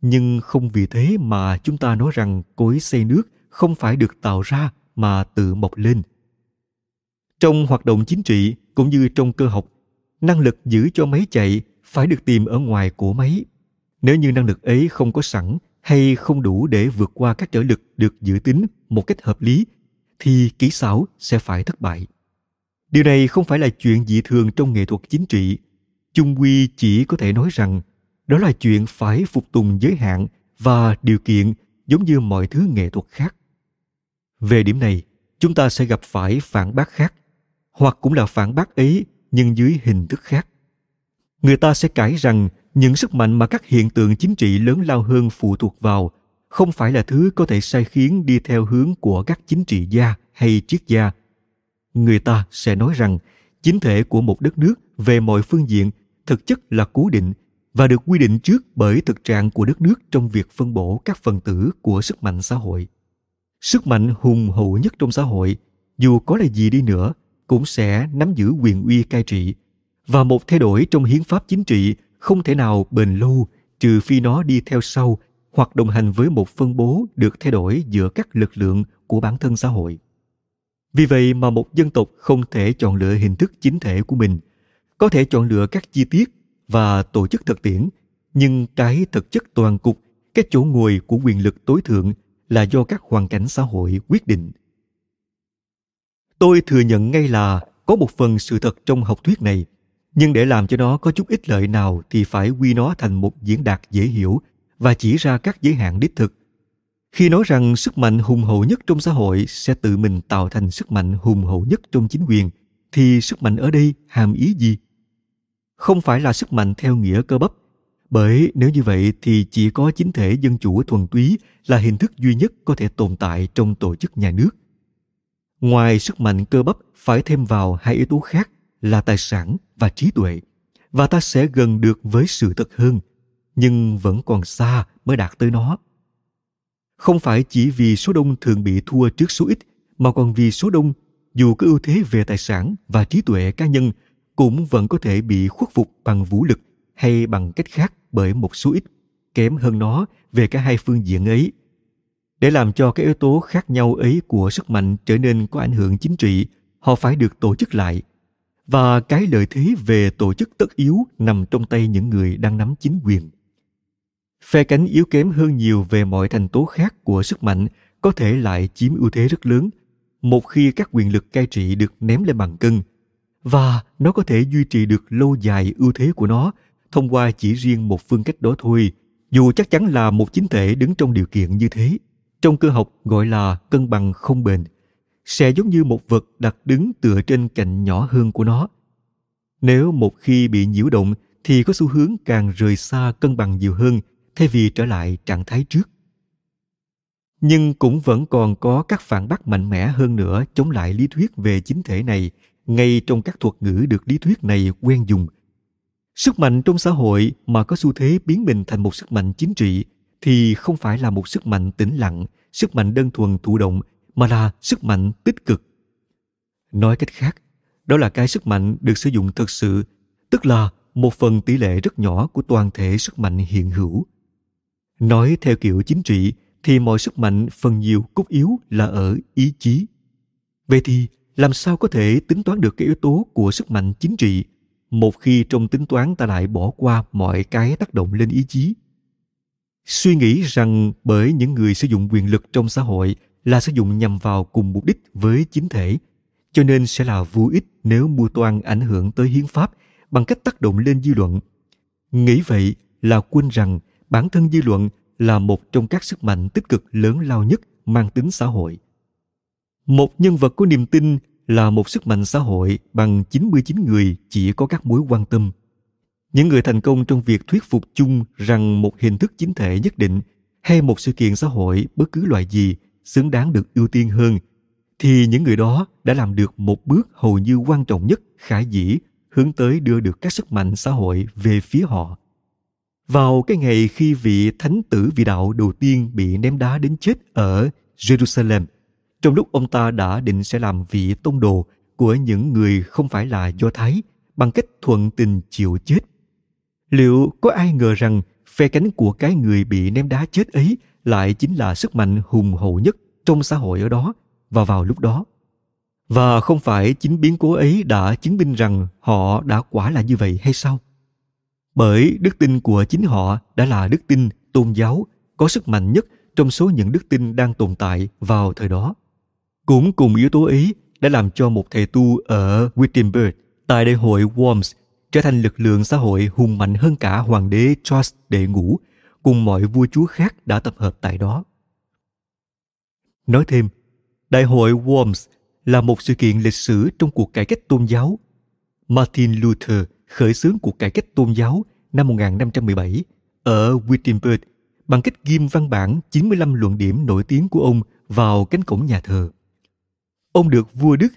nhưng không vì thế mà chúng ta nói rằng cối xây nước không phải được tạo ra mà tự mọc lên. Trong hoạt động chính trị cũng như trong cơ học, năng lực giữ cho máy chạy phải được tìm ở ngoài của máy. Nếu như năng lực ấy không có sẵn hay không đủ để vượt qua các trở lực được dự tính một cách hợp lý, thì kỹ xảo sẽ phải thất bại. Điều này không phải là chuyện dị thường trong nghệ thuật chính trị. Chung quy chỉ có thể nói rằng đó là chuyện phải phục tùng giới hạn và điều kiện giống như mọi thứ nghệ thuật khác về điểm này, chúng ta sẽ gặp phải phản bác khác, hoặc cũng là phản bác ấy, nhưng dưới hình thức khác. Người ta sẽ cãi rằng những sức mạnh mà các hiện tượng chính trị lớn lao hơn phụ thuộc vào không phải là thứ có thể sai khiến đi theo hướng của các chính trị gia hay triết gia. Người ta sẽ nói rằng chính thể của một đất nước về mọi phương diện thực chất là cố định và được quy định trước bởi thực trạng của đất nước trong việc phân bổ các phần tử của sức mạnh xã hội sức mạnh hùng hậu nhất trong xã hội dù có là gì đi nữa cũng sẽ nắm giữ quyền uy cai trị và một thay đổi trong hiến pháp chính trị không thể nào bền lâu trừ phi nó đi theo sau hoặc đồng hành với một phân bố được thay đổi giữa các lực lượng của bản thân xã hội. Vì vậy mà một dân tộc không thể chọn lựa hình thức chính thể của mình, có thể chọn lựa các chi tiết và tổ chức thực tiễn, nhưng cái thực chất toàn cục, cái chỗ ngồi của quyền lực tối thượng là do các hoàn cảnh xã hội quyết định. Tôi thừa nhận ngay là có một phần sự thật trong học thuyết này – nhưng để làm cho nó có chút ích lợi nào thì phải quy nó thành một diễn đạt dễ hiểu và chỉ ra các giới hạn đích thực khi nói rằng sức mạnh hùng hậu nhất trong xã hội sẽ tự mình tạo thành sức mạnh hùng hậu nhất trong chính quyền, thì sức mạnh ở đây hàm ý gì không phải là sức mạnh theo nghĩa cơ bắp bởi nếu như vậy thì chỉ có chính thể dân chủ thuần túy là hình thức duy nhất có thể tồn tại trong tổ chức nhà nước. Ngoài sức mạnh cơ bắp, phải thêm vào hai yếu tố khác là tài sản và trí tuệ, và ta sẽ gần được với sự thật hơn, nhưng vẫn còn xa mới đạt tới nó. Không phải chỉ vì số đông thường bị thua trước số ít, mà còn vì số đông, dù có ưu thế về tài sản và trí tuệ cá nhân, cũng vẫn có thể bị khuất phục bằng vũ lực hay bằng cách khác bởi một số ít, kém hơn nó về cả hai phương diện ấy. Để làm cho các yếu tố khác nhau ấy của sức mạnh trở nên có ảnh hưởng chính trị, họ phải được tổ chức lại. Và cái lợi thế về tổ chức tất yếu nằm trong tay những người đang nắm chính quyền. Phe cánh yếu kém hơn nhiều về mọi thành tố khác của sức mạnh có thể lại chiếm ưu thế rất lớn, một khi các quyền lực cai trị được ném lên bàn cân. Và nó có thể duy trì được lâu dài ưu thế của nó thông qua chỉ riêng một phương cách đó thôi, dù chắc chắn là một chính thể đứng trong điều kiện như thế. Trong cơ học gọi là cân bằng không bền, sẽ giống như một vật đặt đứng tựa trên cạnh nhỏ hơn của nó. Nếu một khi bị nhiễu động thì có xu hướng càng rời xa cân bằng nhiều hơn thay vì trở lại trạng thái trước. Nhưng cũng vẫn còn có các phản bác mạnh mẽ hơn nữa chống lại lý thuyết về chính thể này ngay trong các thuật ngữ được lý thuyết này quen dùng. Sức mạnh trong xã hội mà có xu thế biến mình thành một sức mạnh chính trị thì không phải là một sức mạnh tĩnh lặng, sức mạnh đơn thuần thụ động mà là sức mạnh tích cực. Nói cách khác, đó là cái sức mạnh được sử dụng thực sự, tức là một phần tỷ lệ rất nhỏ của toàn thể sức mạnh hiện hữu. Nói theo kiểu chính trị thì mọi sức mạnh phần nhiều cốt yếu là ở ý chí. Vậy thì làm sao có thể tính toán được cái yếu tố của sức mạnh chính trị một khi trong tính toán ta lại bỏ qua mọi cái tác động lên ý chí. Suy nghĩ rằng bởi những người sử dụng quyền lực trong xã hội là sử dụng nhằm vào cùng mục đích với chính thể, cho nên sẽ là vô ích nếu mưu toan ảnh hưởng tới hiến pháp bằng cách tác động lên dư luận. Nghĩ vậy là quên rằng bản thân dư luận là một trong các sức mạnh tích cực lớn lao nhất mang tính xã hội. Một nhân vật có niềm tin là một sức mạnh xã hội bằng 99 người chỉ có các mối quan tâm. Những người thành công trong việc thuyết phục chung rằng một hình thức chính thể nhất định hay một sự kiện xã hội bất cứ loại gì xứng đáng được ưu tiên hơn, thì những người đó đã làm được một bước hầu như quan trọng nhất, khả dĩ, hướng tới đưa được các sức mạnh xã hội về phía họ. Vào cái ngày khi vị thánh tử vị đạo đầu tiên bị ném đá đến chết ở Jerusalem – trong lúc ông ta đã định sẽ làm vị tông đồ của những người không phải là do thái, bằng cách thuận tình chịu chết, liệu có ai ngờ rằng phe cánh của cái người bị ném đá chết ấy lại chính là sức mạnh hùng hậu nhất trong xã hội ở đó và vào lúc đó? Và không phải chính biến cố ấy đã chứng minh rằng họ đã quả là như vậy hay sao? Bởi đức tin của chính họ đã là đức tin tôn giáo có sức mạnh nhất trong số những đức tin đang tồn tại vào thời đó cũng cùng yếu tố ấy đã làm cho một thầy tu ở Wittenberg tại đại hội Worms trở thành lực lượng xã hội hùng mạnh hơn cả hoàng đế Charles đệ ngũ cùng mọi vua chúa khác đã tập hợp tại đó. Nói thêm, đại hội Worms là một sự kiện lịch sử trong cuộc cải cách tôn giáo. Martin Luther khởi xướng cuộc cải cách tôn giáo năm 1517 ở Wittenberg bằng cách ghim văn bản 95 luận điểm nổi tiếng của ông vào cánh cổng nhà thờ. Ông được vua Đức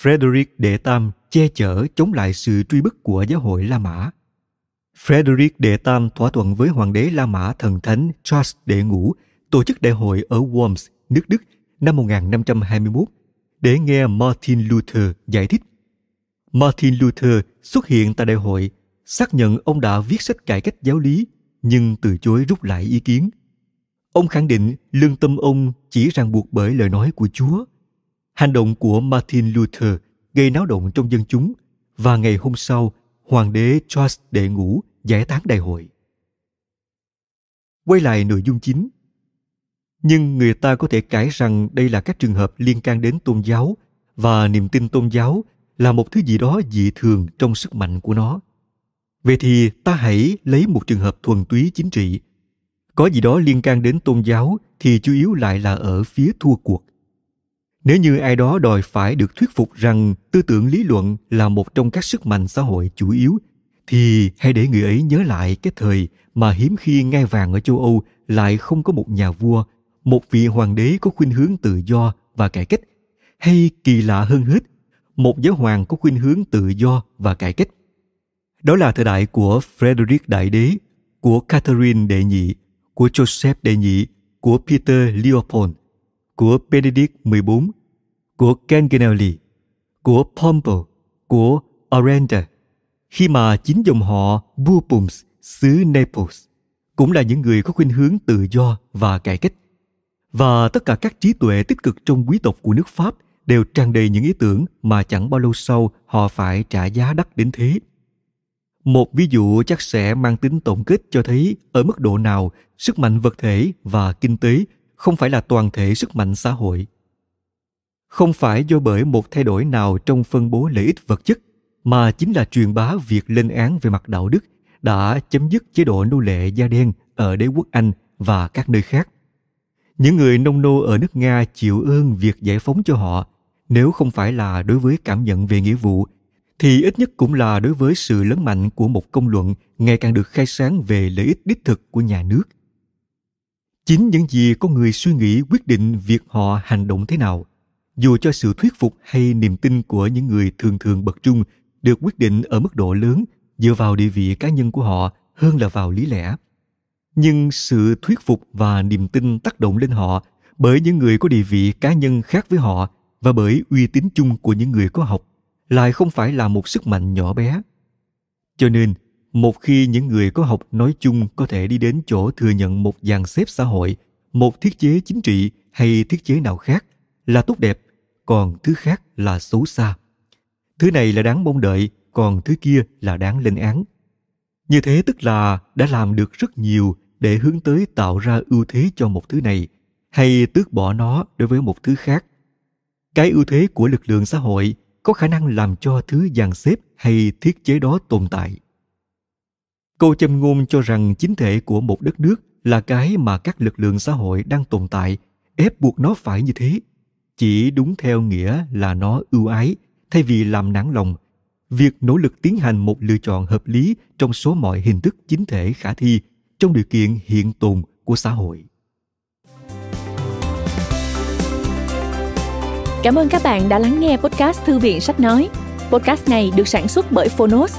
Frederick đệ tam che chở chống lại sự truy bức của giáo hội La Mã. Frederick đệ tam thỏa thuận với hoàng đế La Mã thần thánh Charles đệ ngũ tổ chức đại hội ở Worms, nước Đức năm 1521 để nghe Martin Luther giải thích. Martin Luther xuất hiện tại đại hội, xác nhận ông đã viết sách cải cách giáo lý nhưng từ chối rút lại ý kiến. Ông khẳng định lương tâm ông chỉ ràng buộc bởi lời nói của Chúa – Hành động của Martin Luther gây náo động trong dân chúng và ngày hôm sau, Hoàng đế Charles đệ ngũ giải tán đại hội. Quay lại nội dung chính. Nhưng người ta có thể cãi rằng đây là các trường hợp liên can đến tôn giáo và niềm tin tôn giáo là một thứ gì đó dị thường trong sức mạnh của nó. Vậy thì ta hãy lấy một trường hợp thuần túy chính trị. Có gì đó liên can đến tôn giáo thì chủ yếu lại là ở phía thua cuộc nếu như ai đó đòi phải được thuyết phục rằng tư tưởng lý luận là một trong các sức mạnh xã hội chủ yếu, thì hãy để người ấy nhớ lại cái thời mà hiếm khi ngai vàng ở châu âu lại không có một nhà vua, một vị hoàng đế có khuynh hướng tự do và cải cách, hay kỳ lạ hơn hết, một giáo hoàng có khuynh hướng tự do và cải cách. Đó là thời đại của frederick đại đế, của catherine đệ nhị, của joseph đệ nhị, của peter leopold của benedict 14 của Ganganelli, của Pompeo, của Aranda, khi mà chính dòng họ Bourbons xứ Naples cũng là những người có khuynh hướng tự do và cải cách. Và tất cả các trí tuệ tích cực trong quý tộc của nước Pháp đều tràn đầy những ý tưởng mà chẳng bao lâu sau họ phải trả giá đắt đến thế. Một ví dụ chắc sẽ mang tính tổng kết cho thấy ở mức độ nào sức mạnh vật thể và kinh tế không phải là toàn thể sức mạnh xã hội không phải do bởi một thay đổi nào trong phân bố lợi ích vật chất mà chính là truyền bá việc lên án về mặt đạo đức đã chấm dứt chế độ nô lệ da đen ở đế quốc Anh và các nơi khác. Những người nông nô ở nước Nga chịu ơn việc giải phóng cho họ, nếu không phải là đối với cảm nhận về nghĩa vụ, thì ít nhất cũng là đối với sự lớn mạnh của một công luận ngày càng được khai sáng về lợi ích đích thực của nhà nước. Chính những gì con người suy nghĩ quyết định việc họ hành động thế nào, dù cho sự thuyết phục hay niềm tin của những người thường thường bậc trung được quyết định ở mức độ lớn dựa vào địa vị cá nhân của họ hơn là vào lý lẽ. Nhưng sự thuyết phục và niềm tin tác động lên họ bởi những người có địa vị cá nhân khác với họ và bởi uy tín chung của những người có học lại không phải là một sức mạnh nhỏ bé. Cho nên một khi những người có học nói chung có thể đi đến chỗ thừa nhận một dàn xếp xã hội, một thiết chế chính trị hay thiết chế nào khác là tốt đẹp, còn thứ khác là xấu xa. Thứ này là đáng mong đợi, còn thứ kia là đáng lên án. Như thế tức là đã làm được rất nhiều để hướng tới tạo ra ưu thế cho một thứ này, hay tước bỏ nó đối với một thứ khác. Cái ưu thế của lực lượng xã hội có khả năng làm cho thứ dàn xếp hay thiết chế đó tồn tại. Cô châm ngôn cho rằng chính thể của một đất nước là cái mà các lực lượng xã hội đang tồn tại ép buộc nó phải như thế chỉ đúng theo nghĩa là nó ưu ái thay vì làm nản lòng việc nỗ lực tiến hành một lựa chọn hợp lý trong số mọi hình thức chính thể khả thi trong điều kiện hiện tồn của xã hội. Cảm ơn các bạn đã lắng nghe podcast Thư viện Sách Nói. Podcast này được sản xuất bởi Phonos,